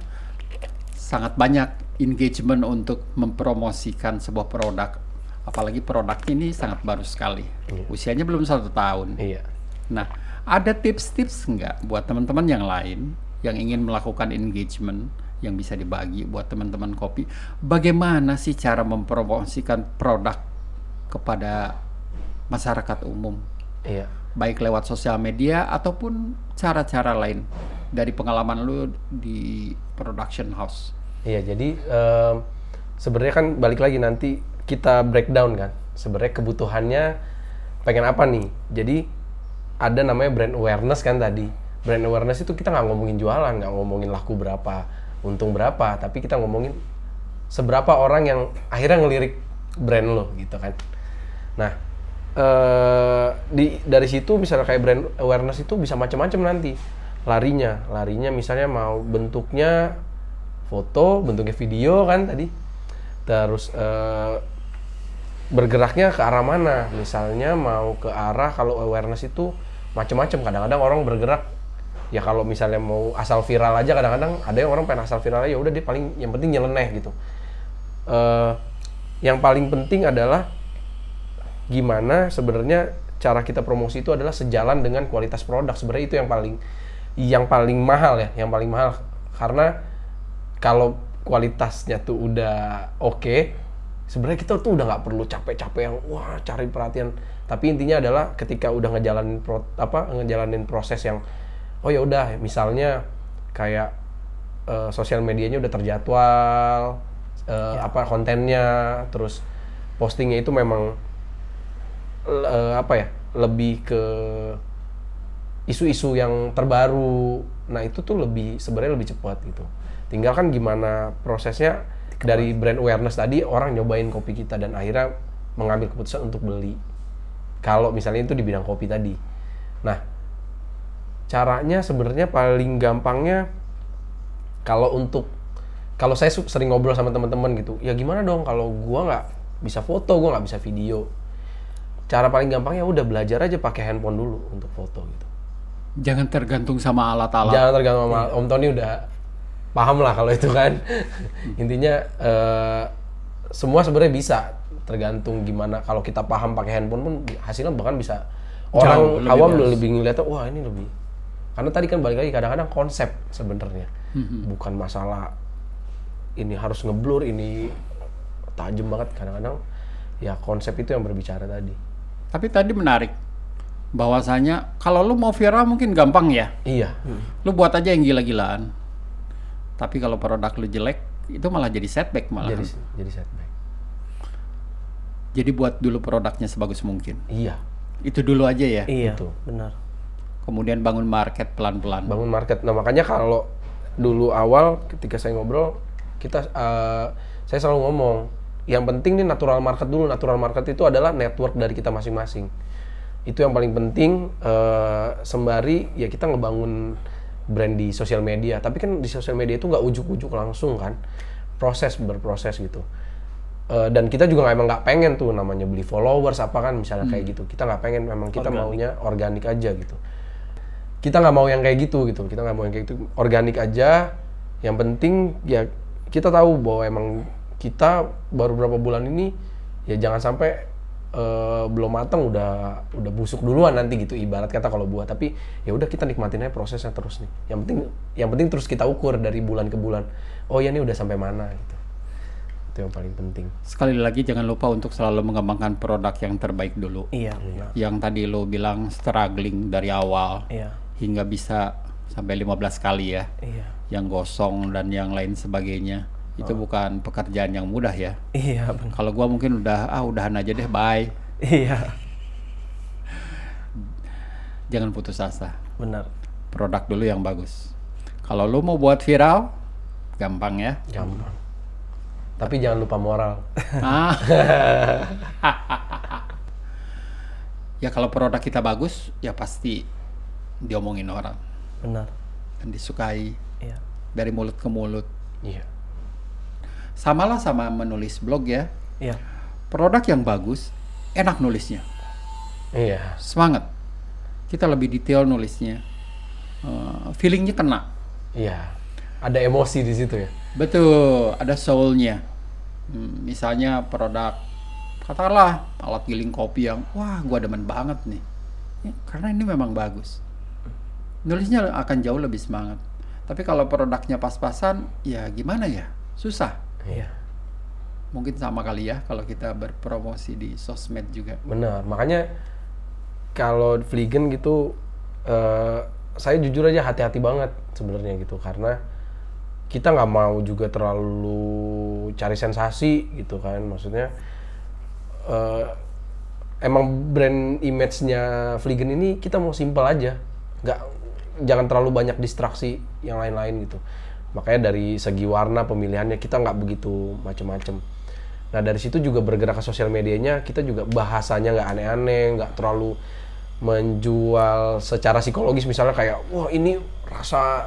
sangat banyak engagement untuk mempromosikan sebuah produk, apalagi produk ini sangat baru sekali. Usianya belum satu tahun. Iya. Nah, ada tips-tips nggak buat teman-teman yang lain yang ingin melakukan engagement yang bisa dibagi buat teman-teman kopi? Bagaimana sih cara mempromosikan produk kepada masyarakat umum, Iya. baik lewat sosial media ataupun cara-cara lain dari pengalaman lu di production house? Iya, jadi em, sebenarnya kan balik lagi nanti kita breakdown kan. Sebenarnya kebutuhannya pengen apa nih? Jadi ada namanya brand awareness kan tadi. Brand awareness itu kita nggak ngomongin jualan, nggak ngomongin laku berapa, untung berapa, tapi kita ngomongin seberapa orang yang akhirnya ngelirik brand lo gitu kan. Nah, eh di dari situ misalnya kayak brand awareness itu bisa macam-macam nanti larinya larinya misalnya mau bentuknya foto bentuknya video kan tadi terus eh, bergeraknya ke arah mana misalnya mau ke arah kalau awareness itu macam-macam kadang-kadang orang bergerak. Ya kalau misalnya mau asal viral aja kadang-kadang ada yang orang pengen asal viral ya udah dia paling yang penting nyeleneh gitu. Eh, yang paling penting adalah gimana sebenarnya cara kita promosi itu adalah sejalan dengan kualitas produk. Sebenarnya itu yang paling yang paling mahal ya yang paling mahal. Karena kalau kualitasnya tuh udah oke sebenarnya kita tuh udah nggak perlu capek-capek yang wah cari perhatian tapi intinya adalah ketika udah ngejalanin pro, apa ngejalanin proses yang oh ya udah misalnya kayak eh, sosial medianya udah terjadwal eh, apa kontennya terus postingnya itu memang eh, apa ya lebih ke isu-isu yang terbaru. Nah itu tuh lebih sebenarnya lebih cepat gitu. Tinggal kan gimana prosesnya dari brand awareness tadi orang nyobain kopi kita dan akhirnya mengambil keputusan untuk beli kalau misalnya itu di bidang kopi tadi. Nah caranya sebenarnya paling gampangnya kalau untuk kalau saya sering ngobrol sama teman-teman gitu ya gimana dong kalau gua nggak bisa foto gua nggak bisa video? Cara paling gampangnya udah belajar aja pakai handphone dulu untuk foto gitu. Jangan tergantung sama alat-alat. jangan tergantung sama Om Tony udah paham lah kalau itu kan. Intinya eh, semua sebenarnya bisa. Tergantung gimana kalau kita paham pakai handphone pun hasilnya bahkan bisa. Orang lebih awam bagus. lebih ngeliatnya wah ini lebih karena tadi kan balik lagi kadang-kadang konsep sebenarnya. Bukan masalah ini harus ngeblur ini tajam banget. Kadang-kadang ya konsep itu yang berbicara tadi. Tapi tadi menarik bahwasanya kalau lu mau viral mungkin gampang ya. iya. Lu buat aja yang gila-gilaan. Tapi kalau produk lu jelek, itu malah jadi setback malah. jadi Jadi, jadi setback buat dulu produknya sebagus mungkin. iya Itu dulu aja ya. iya Betul. benar Kemudian bangun market pelan-pelan. bangun market. Nah makanya kalau dulu awal ketika saya ngobrol kita eh, saya selalu ngomong yang penting nih natural market dulu. Natural market itu adalah network dari kita masing-masing. Itu yang paling penting eh, sembari ya kita ngebangun brand di sosial media. Tapi kan di sosial media itu nggak ujuk-ujuk langsung kan, proses berproses gitu. Eh, dan kita juga emang nggak pengen tuh namanya beli followers apa kan misalnya kayak gitu. Kita nggak pengen, memang kita maunya organik aja gitu. Kita nggak mau yang kayak gitu gitu. Kita nggak mau yang kayak gitu. Organik aja. Yang penting ya kita tahu bahwa emang kita baru berapa bulan ini ya jangan sampai eh, belum matang udah udah busuk duluan nanti gitu ibarat kata kalau buah tapi ya udah kita nikmatin aja prosesnya terus nih yang penting yang penting terus kita ukur dari bulan ke bulan oh ya ini udah sampai mana gitu itu yang paling penting Sekali lagi jangan lupa untuk selalu mengembangkan produk yang terbaik dulu. Iya, benar. Yang tadi lo bilang struggling dari awal Iya. hingga bisa sampai 15 kali ya. Iya. Yang gosong dan yang lain sebagainya. Itu bukan pekerjaan yang mudah ya. Iya. Kalau gua mungkin udah ah udahan aja deh, bye. Iya, Jangan putus asa. benar. Produk dulu yang bagus. Kalau lo mau buat viral, gampang ya. gampang tapi jangan lupa moral Ah. ya kalau produk kita bagus, ya pasti diomongin orang Benar. dan disukai Iya. dari mulut ke mulut. iya Samalah sama menulis blog ya. Iya. Produk yang bagus, enak nulisnya, iya semangat. Kita lebih detail nulisnya, Eh, feelingnya kena. iya ada emosi di situ ya Betul, ada soulnya. Hmm, misalnya produk, katakanlah alat giling kopi yang, wah gua demen banget nih. Ya, karena ini memang bagus. Nulisnya akan jauh lebih semangat. Tapi kalau produknya pas-pasan, ya gimana ya? Susah. Iya Mungkin sama kali ya kalau kita berpromosi di sosmed juga. Benar, makanya kalau vegan gitu, eh, saya jujur aja hati-hati banget sebenarnya gitu, karena kita nggak mau juga terlalu cari sensasi gitu kan, maksudnya eh, emang brand image-nya vegan ini kita mau simple aja, nggak jangan terlalu banyak distraksi yang lain-lain gitu. Makanya dari segi warna pemilihannya kita nggak begitu macem-macem. Nah dari situ juga bergerak ke sosial medianya kita juga bahasanya nggak aneh-aneh, nggak terlalu menjual secara psikologis misalnya kayak wah ini rasa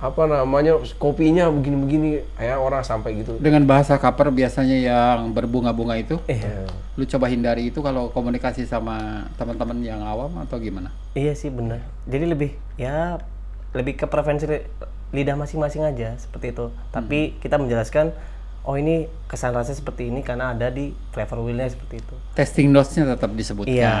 apa namanya kopinya begini-begini kayak orang sampai gitu. Dengan bahasa cover biasanya yang berbunga-bunga itu, Iya. lu coba hindari itu kalau komunikasi sama teman-teman yang awam atau gimana? Iya sih benar. Jadi lebih ya lebih ke preferensi li- lidah masing-masing aja seperti itu. Tapi kita menjelaskan oh ini kesan rasa seperti ini karena ada di flavor wheelnya seperti itu. testing notes-nya tetap disebutkan. Iya,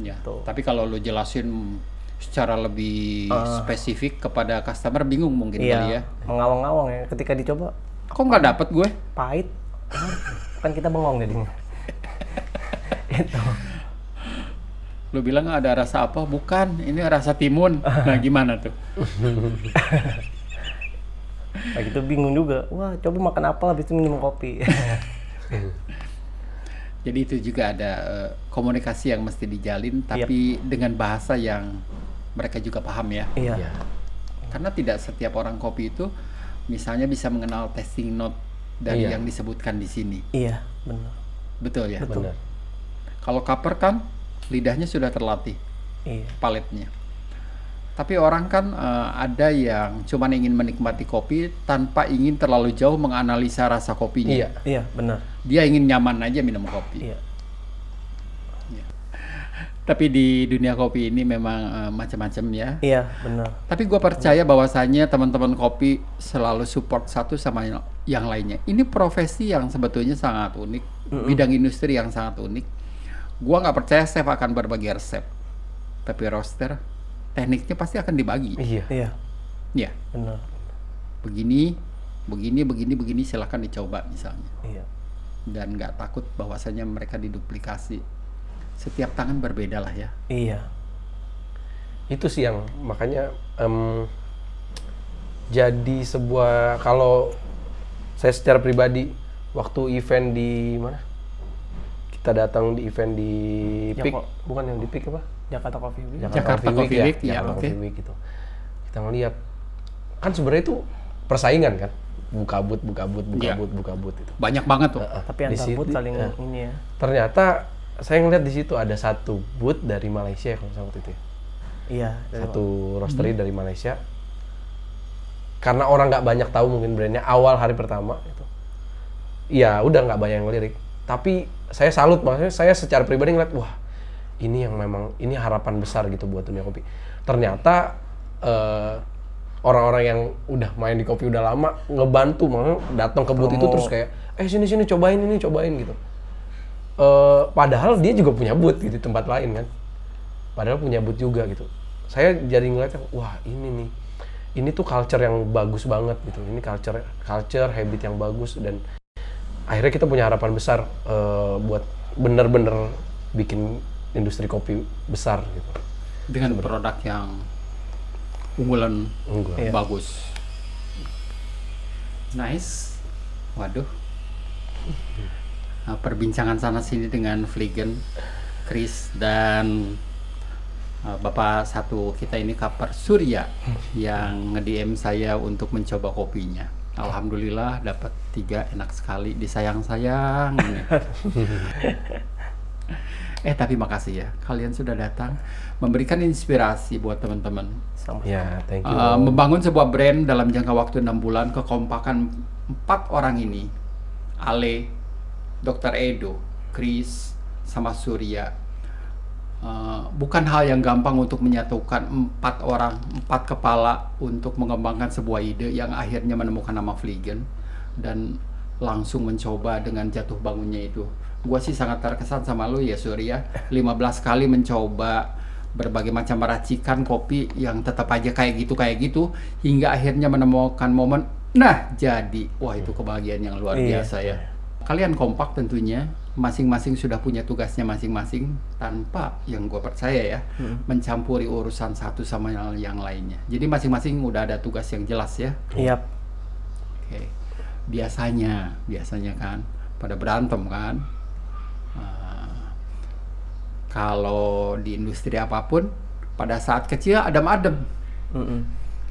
Ya. Tapi kalau lu jelasin secara lebih Ah. spesifik kepada customer bingung mungkin kali ya. Iya, mengawang-awang ya. Ketika dicoba Kok nggak dapet gue? pahit, kan kita bengong jadinya. itu. Lu bilang ada rasa apa? Bukan, ini rasa timun. Nah gimana tuh? Nah gitu bingung juga. Wah coba makan apa habis itu minum kopi. Jadi itu juga ada eh, komunikasi yang mesti dijalin, tapi dengan bahasa yang mereka juga paham ya. iya. Iya. Karena tidak setiap orang kopi itu misalnya bisa mengenal testing note dari Iya. yang disebutkan di sini. Iya, benar. Betul ya? Benar. Kalau cover kan lidahnya sudah terlatih. Iya. paletnya. Tapi orang kan eh, ada yang cuman ingin menikmati kopi tanpa ingin terlalu jauh menganalisa rasa kopinya. Iya. Iya, benar. Dia ingin nyaman aja minum kopi. Iya. Tapi di dunia kopi ini memang eh, macam-macam ya. Iya, benar. Tapi gua percaya bahwasannya teman-teman kopi selalu support satu sama yang- lainnya. Ini profesi yang sebetulnya sangat unik, bidang industri yang sangat unik. Gua nggak percaya chef akan berbagi resep, tapi roaster tekniknya pasti akan dibagi. Iya. Iya, Ya, benar. begini, begini, begini, begini silahkan dicoba misalnya. Iya. Dan nggak takut bahwasanya mereka diduplikasi. Setiap tangan berbeda lah ya. Iya. itu sih yang makanya em, jadi sebuah kalau saya secara pribadi waktu event di mana kita datang di event di Ya, PIK bukan yang di PIK apa Jakarta Coffee Week. Jakarta Coffee Week, ya, Jakarta oke. Coffee Week gitu kita ngeliat kan sebenarnya itu persaingan kan buka but buka but buka Iya. but buka but itu Banyak banget tuh. Tapi Di antar booth saling ya. ini ya. ternyata saya ngeliat di situ ada satu booth dari Malaysia kalau salah waktu itu ya. Iya. dari- satu roastery dari Malaysia karena orang nggak banyak tahu mungkin brandnya awal hari pertama itu ya udah nggak banyak yang lirik tapi saya salut maksudnya saya secara pribadi ngeliat wah ini yang memang ini harapan besar gitu buat dunia kopi. Ternyata eh, orang-orang yang udah main di kopi udah lama ngebantu maksudnya datang ke booth itu terus kayak eh sini sini cobain ini cobain gitu. Eh, padahal dia juga punya booth gitu tempat lain kan. Padahal punya booth juga gitu. Saya jadi ngeliatnya wah ini nih ini tuh culture yang bagus banget gitu. Ini culture culture habit yang bagus dan akhirnya kita punya harapan besar eh, buat bener-bener bikin industri kopi besar gitu dengan produk yang unggulan Unggul. Iya. bagus. Nice. Waduh. Nah, perbincangan sana sini dengan Fliegen, Chris dan uh, Bapak satu kita ini Kapar Surya yang nge-DM saya untuk mencoba kopinya. Alhamdulillah dapat tiga enak sekali disayang-sayang ini. eh tapi makasih ya kalian sudah datang memberikan inspirasi buat teman-teman ya thank you Uh, membangun sebuah brand dalam jangka waktu enam bulan kekompakan empat orang ini Ale, Dr. Edo, Chris, sama Surya Uh, bukan hal yang gampang untuk menyatukan empat orang, empat kepala untuk mengembangkan sebuah ide yang akhirnya menemukan nama Fliegen dan langsung mencoba dengan jatuh bangunnya itu. Gua sih sangat terkesan sama lu ya Surya, 15 kali mencoba berbagai macam meracikan kopi yang tetap aja kayak gitu kayak gitu hingga akhirnya menemukan momen nah jadi wah itu kebahagiaan yang luar Iya. biasa ya kalian kompak tentunya masing-masing sudah punya tugasnya masing-masing tanpa yang gue percaya ya mencampuri urusan satu sama yang- lainnya jadi masing-masing udah ada tugas yang jelas ya Iya. Oke. Biasanya, biasanya kan pada berantem kan. Kalau di industri apa pun, pada saat kecil adem-adem. Mm-mm.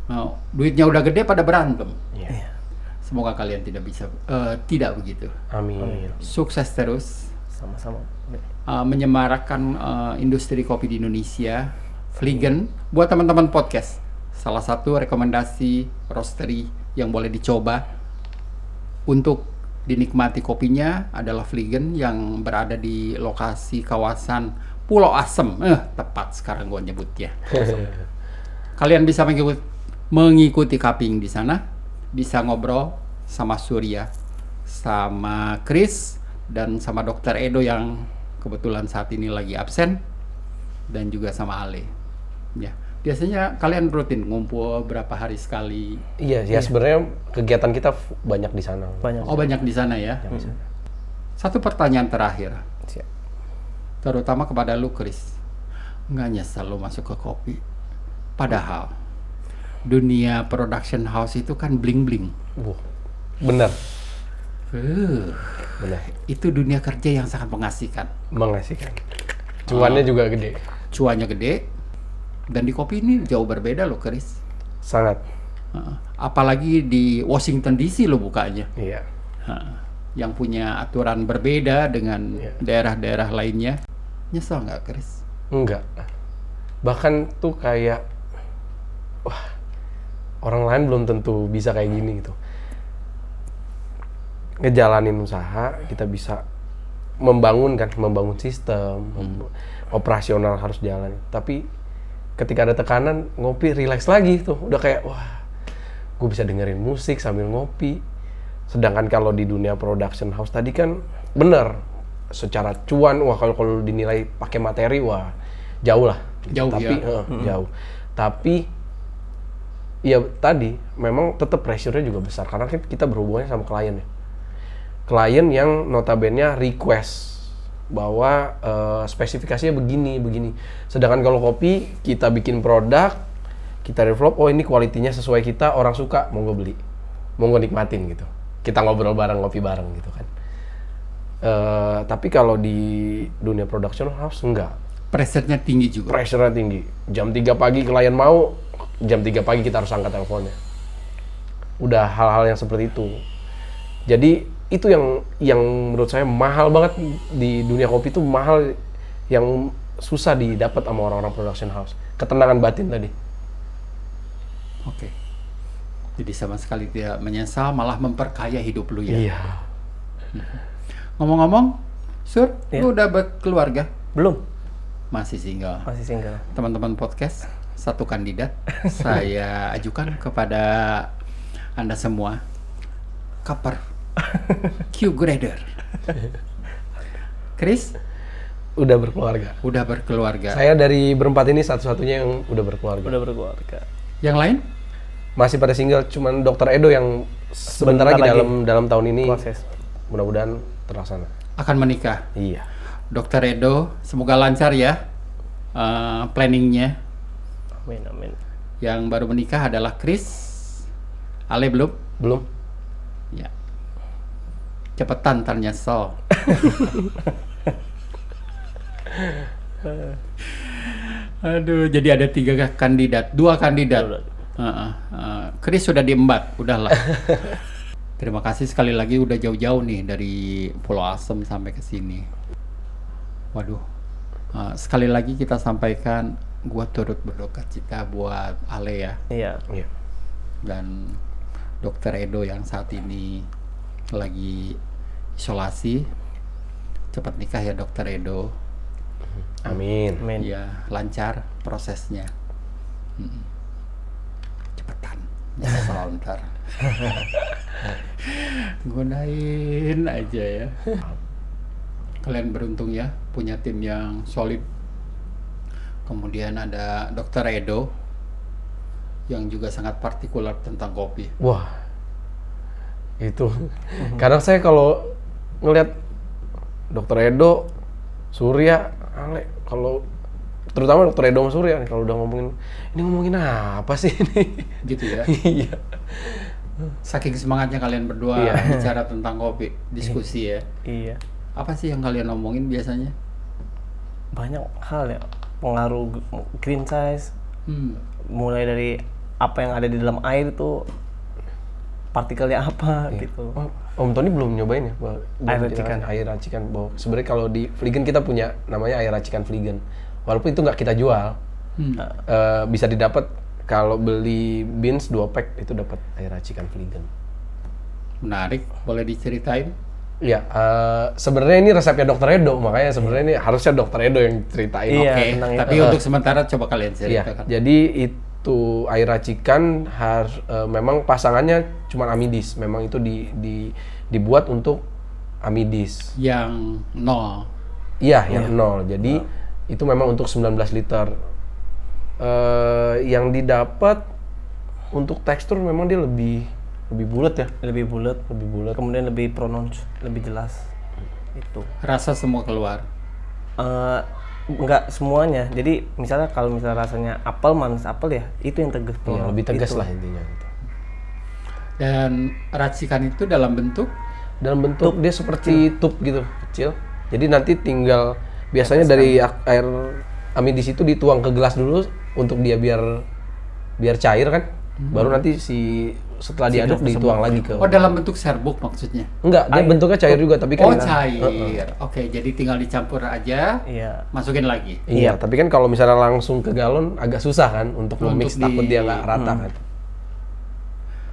Nah, duitnya udah gede pada berantem. Iya. Semoga kalian tidak bisa eh, tidak begitu. amin Sukses terus Sama-sama. uh, menyemarakan uh, industri kopi di Indonesia. Fliegen buat teman-teman podcast. Salah satu rekomendasi roastery yang boleh dicoba untuk dinikmati kopinya adalah Fliegen yang berada di lokasi kawasan Pulau Asem. Eh, tepat sekarang gue nyebutnya. Kalian bisa mengikuti, mengikuti cupping di sana, bisa ngobrol sama Surya, sama Chris, dan sama Dokter Edo yang kebetulan saat ini lagi absen, dan juga sama Ale. Ya, biasanya kalian rutin ngumpul berapa hari sekali? iya ya sebenarnya kegiatan kita banyak di sana Banyak. Oh banyak di sana ya. Satu pertanyaan terakhir, Siap. Terutama kepada lu Chris, nggak nyesel lu masuk ke kopi? Padahal dunia production house itu kan bling bling. Wah, benar Uh, benar itu dunia kerja yang sangat mengasihkan. mengasihkan cuannya juga gede Cuannya gede, dan di kopi ini jauh berbeda loh, Chris. sangat apalagi di Washington DC lo bukanya, iya Heeh. yang punya aturan berbeda dengan Iya. daerah-daerah lainnya. Nyesel nggak, Chris? enggak. Bahkan tuh kayak wah orang lain belum tentu bisa kayak gini gitu. Ngejalanin usaha kita bisa membangun kan membangun sistem mem- operasional harus jalan. Tapi ketika ada tekanan ngopi relax lagi tuh. Udah kayak wah gue bisa dengerin musik sambil ngopi. Sedangkan kalau di dunia production house tadi kan bener secara cuan wah kalau kalau dinilai pakai materi wah jauh lah. Jauh, tapi ya. eh, jauh. Tapi ya tadi memang tetap pressure-nya juga besar karena kan kita berhubungannya sama klien ya. Klien yang notabene request bahwa eh, spesifikasinya begini begini. Sedangkan kalau kopi kita bikin produk kita develop oh ini kualitinya sesuai kita orang suka monggo beli. Monggo nikmatin gitu. Kita ngobrol bareng ngopi bareng gitu kan Eh, tapi kalau di dunia production house enggak Pressure-nya tinggi juga. pressure-nya tinggi. Jam 3 pagi klien mau, jam 3 pagi kita harus angkat teleponnya. Udah hal-hal yang seperti itu. Jadi itu yang yang menurut saya mahal banget di dunia kopi itu mahal yang susah didapat sama orang-orang production house. Ketenangan batin tadi. Oke. Jadi sama sekali tidak menyesal, malah memperkaya hidup lu ya. Iya. Ngomong-ngomong, Sur, Iya. lu udah berkeluarga? Belum. Masih single. Masih single. teman-teman podcast satu kandidat saya ajukan kepada anda semua Kapar Q grader Chris Udah berkeluarga. udah berkeluarga. Saya dari berempat ini satu-satunya yang udah berkeluarga. Udah berkeluarga. Yang lain? Masih pada single, cuman dokter Edo yang sebentar, Sebentar lagi, lagi. dalam dalam tahun ini Proses. mudah-mudahan terlaksana. Akan menikah. Iya. Dokter Edo, semoga lancar ya eh, planningnya. Amin amin. Yang baru menikah adalah Chris. Ale belum? Belum? Ya. Cepetan ntar nyesel. Aduh, jadi ada tiga kandidat, dua kandidat. Dua. Heeh, heeh. Chris sudah diembat, udahlah. Terima kasih sekali lagi udah jauh-jauh nih dari Pulau Asem sampai ke sini. Waduh, eh, sekali lagi kita sampaikan, gua turut berduka cita buat Ale ya Iya. Iya. dan Dokter Edo yang saat ini lagi isolasi. Cepat nikah ya Dokter Edo. Amin. Amin. Ya lancar prosesnya. Cepetan. Nyesel ntar. Gunain aja ya. Kalian beruntung ya punya tim yang solid. Kemudian ada Dokter Edo yang juga sangat partikular tentang kopi. Wah. Itu. Kadang saya kalau ngelihat dokter Edo, Surya, Ale, kalau terutama dokter Edo sama Surya nih kalau udah ngomongin ini ngomongin apa sih ini? Gitu ya. Iya. Saking semangatnya kalian berdua Iya. bicara tentang kopi, diskusi ya. Iya. Apa sih yang kalian omongin biasanya? Banyak hal ya pengaruh green size Hmm. mulai dari apa yang ada di dalam air itu partikelnya apa gitu. Oh, Om Tony belum nyobain ya? bahwa- belum Air racikan. Air racikan. Bahwa sebenarnya kalau di Fliegen kita punya namanya air racikan Fliegen. Walaupun itu nggak kita jual, Hmm. eh, bisa didapat kalau beli beans 2 pack itu dapat air racikan Fliegen. Menarik, boleh diceritain? Iya, eh, sebenarnya ini resepnya Dokter Edo, makanya sebenarnya ini harusnya Dokter Edo yang ceritain. Iya, Oke, tentang tapi itu. untuk sementara coba kalian Iya, ceritakan. jadi itu air racikan harus eh, memang pasangannya cuma amidis, memang itu di, di- dibuat untuk amidis. Yang nol. Iya, yang nol. Jadi itu memang untuk 19 liter. Eh, yang didapat untuk tekstur memang dia lebih lebih bulat ya, Lebih bulat, lebih bulat. kemudian lebih pronounce, lebih jelas. Itu. Rasa semua keluar. Eh nggak semuanya. Jadi misalnya kalau misalnya rasanya apel manis apel ya, itu yang tegas. Iya, lebih tegas Itu. lah intinya. gitu. Dan racikan itu dalam bentuk dalam bentuk dia seperti tube gitu kecil jadi nanti tinggal biasanya dari air amidis itu dituang ke gelas dulu untuk dia biar biar cair kan? Baru nanti si setelah diaduk dituang lagi ke Oh dalam bentuk serbuk maksudnya? enggak dia bentuknya cair juga tapi kan Oh cair. Oke, jadi tinggal dicampur aja, Iya. masukin lagi. iya tapi kan kalau misalnya langsung ke galon agak susah kan untuk Untuk memix di- takut dia nggak rata kan?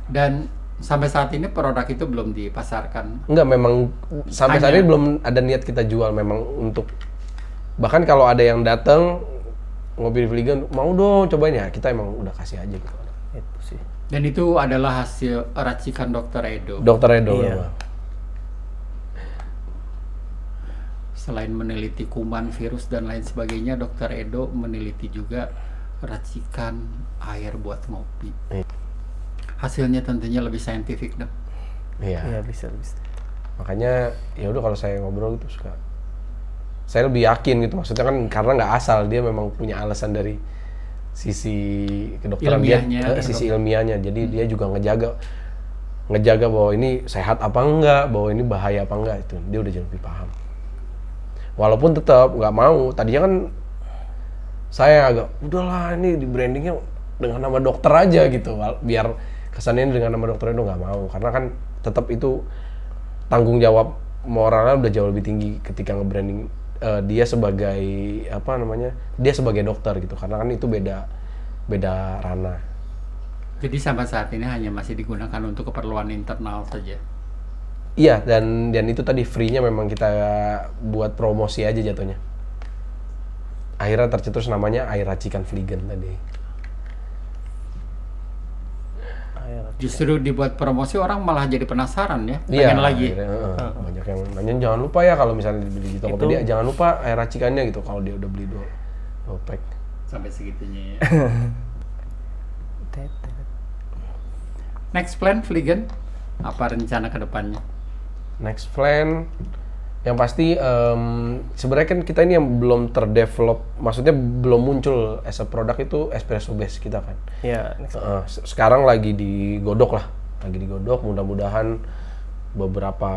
Dan sampai saat ini produk itu belum dipasarkan. Enggak, memang sampai saat Hanya- ini belum ada niat kita jual memang untuk bahkan kalau ada yang datang ngopi di Fliegen mau dong cobain ya kita emang udah kasih aja gitu. Itu sih. Dan itu adalah hasil racikan Dokter Edo. Dokter Edo Iya. memang. Selain meneliti kuman, virus dan lain sebagainya, Dokter Edo meneliti juga racikan air buat ngopi. Iya. Hasilnya tentunya lebih saintifik dong. Iya. Iya bisa bisa. Makanya ya udah kalau saya ngobrol gitu suka saya lebih yakin gitu. Maksudnya kan karena nggak asal dia memang punya alasan dari sisi kedokteran dia Ilmiahnya, eh, sisi ilmiahnya. Jadi dia juga ngejaga ngejaga bahwa ini sehat apa enggak bahwa ini bahaya apa enggak itu dia udah jauh lebih paham. Walaupun tetap nggak mau tadinya kan saya agak udahlah ini di brandingnya dengan nama dokter aja gitu. Biar kesannya dengan nama dokter itu nggak mau. Karena kan tetap itu tanggung jawab moralnya udah jauh lebih tinggi ketika nge-branding eh, dia sebagai apa namanya dia sebagai dokter gitu. Karena kan itu beda beda ranah. Jadi sampai saat ini hanya masih digunakan untuk keperluan internal saja. iya dan dan itu tadi free-nya memang kita buat promosi aja jatuhnya. Akhirnya tercetus namanya air racikan Fliegen tadi Air. Justru dibuat promosi orang malah jadi penasaran ya, Iya, pengen lagi. akhirnya, heeh. banyak yang nanya jangan lupa ya kalau misalnya dibeli di Tokopedia jangan lupa air racikannya gitu kalau dia udah beli dua, dua pack. Sampai segitunya ya. Next plan, Fliegen? Apa rencana ke depannya? Next plan yang pasti em, sebenarnya kan kita ini yang belum terdevelop, maksudnya belum muncul as a produk itu espresso base kita kan. Ya. Eh, se- sekarang lagi digodok lah, lagi digodok. Mudah-mudahan beberapa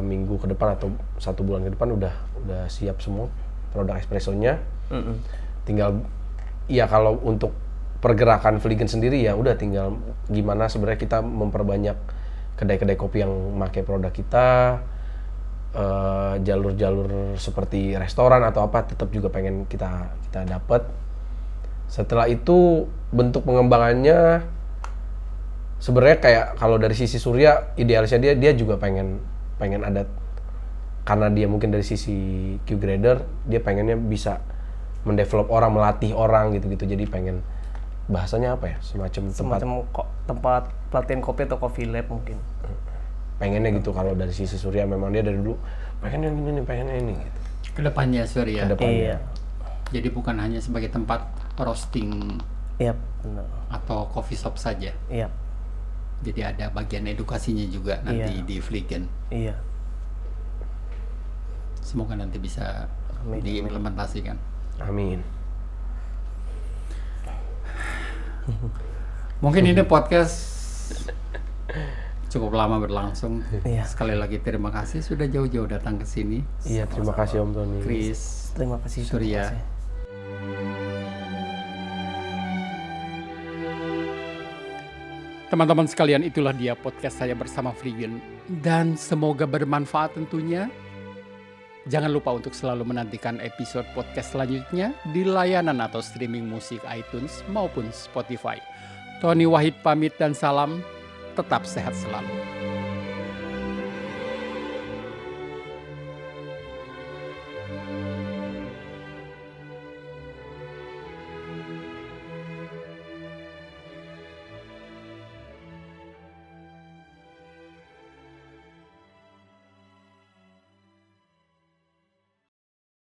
minggu ke depan atau satu bulan ke depan udah udah siap semua produk espressonya. Mm-mm. Tinggal ya kalau untuk pergerakan Vliegen sendiri ya udah tinggal gimana sebenarnya kita memperbanyak kedai-kedai kopi yang pakai produk kita. Eh, jalur-jalur seperti restoran atau apa tetap juga pengen kita kita dapat. Setelah itu bentuk pengembangannya sebenarnya kayak kalau dari sisi Surya idealisnya dia dia juga pengen pengen ada karena dia mungkin dari sisi Q grader dia pengennya bisa mendevelop orang melatih orang gitu-gitu jadi pengen bahasanya apa ya semacam tempat Semacam kok tempat pelatihan kopi atau coffee lab mungkin. Pengennya gitu kalau dari sisi Surya memang dia dari dulu pengen yang ini nih pengen yang ini gitu Ke depannya, Surya. Ke depannya. Iya. Jadi bukan hanya sebagai tempat roasting Iya, benar. atau coffee shop saja. Iya. Jadi ada bagian edukasinya juga nanti Iya. di Fliegen. Iya. Semoga nanti bisa Amin, diimplementasikan. amin Mungkin ini podcast cukup lama berlangsung. Iya. Sekali lagi terima kasih sudah jauh-jauh datang ke sini. iya terima kasih Om Tony Chris, Terima kasih Surya. terima kasih. Teman-teman sekalian, itulah dia podcast saya bersama Frigen. Dan semoga bermanfaat tentunya. Jangan lupa untuk selalu menantikan episode podcast selanjutnya di layanan atau streaming musik iTunes maupun Spotify. Tony Wahid pamit dan salam tetap sehat selalu.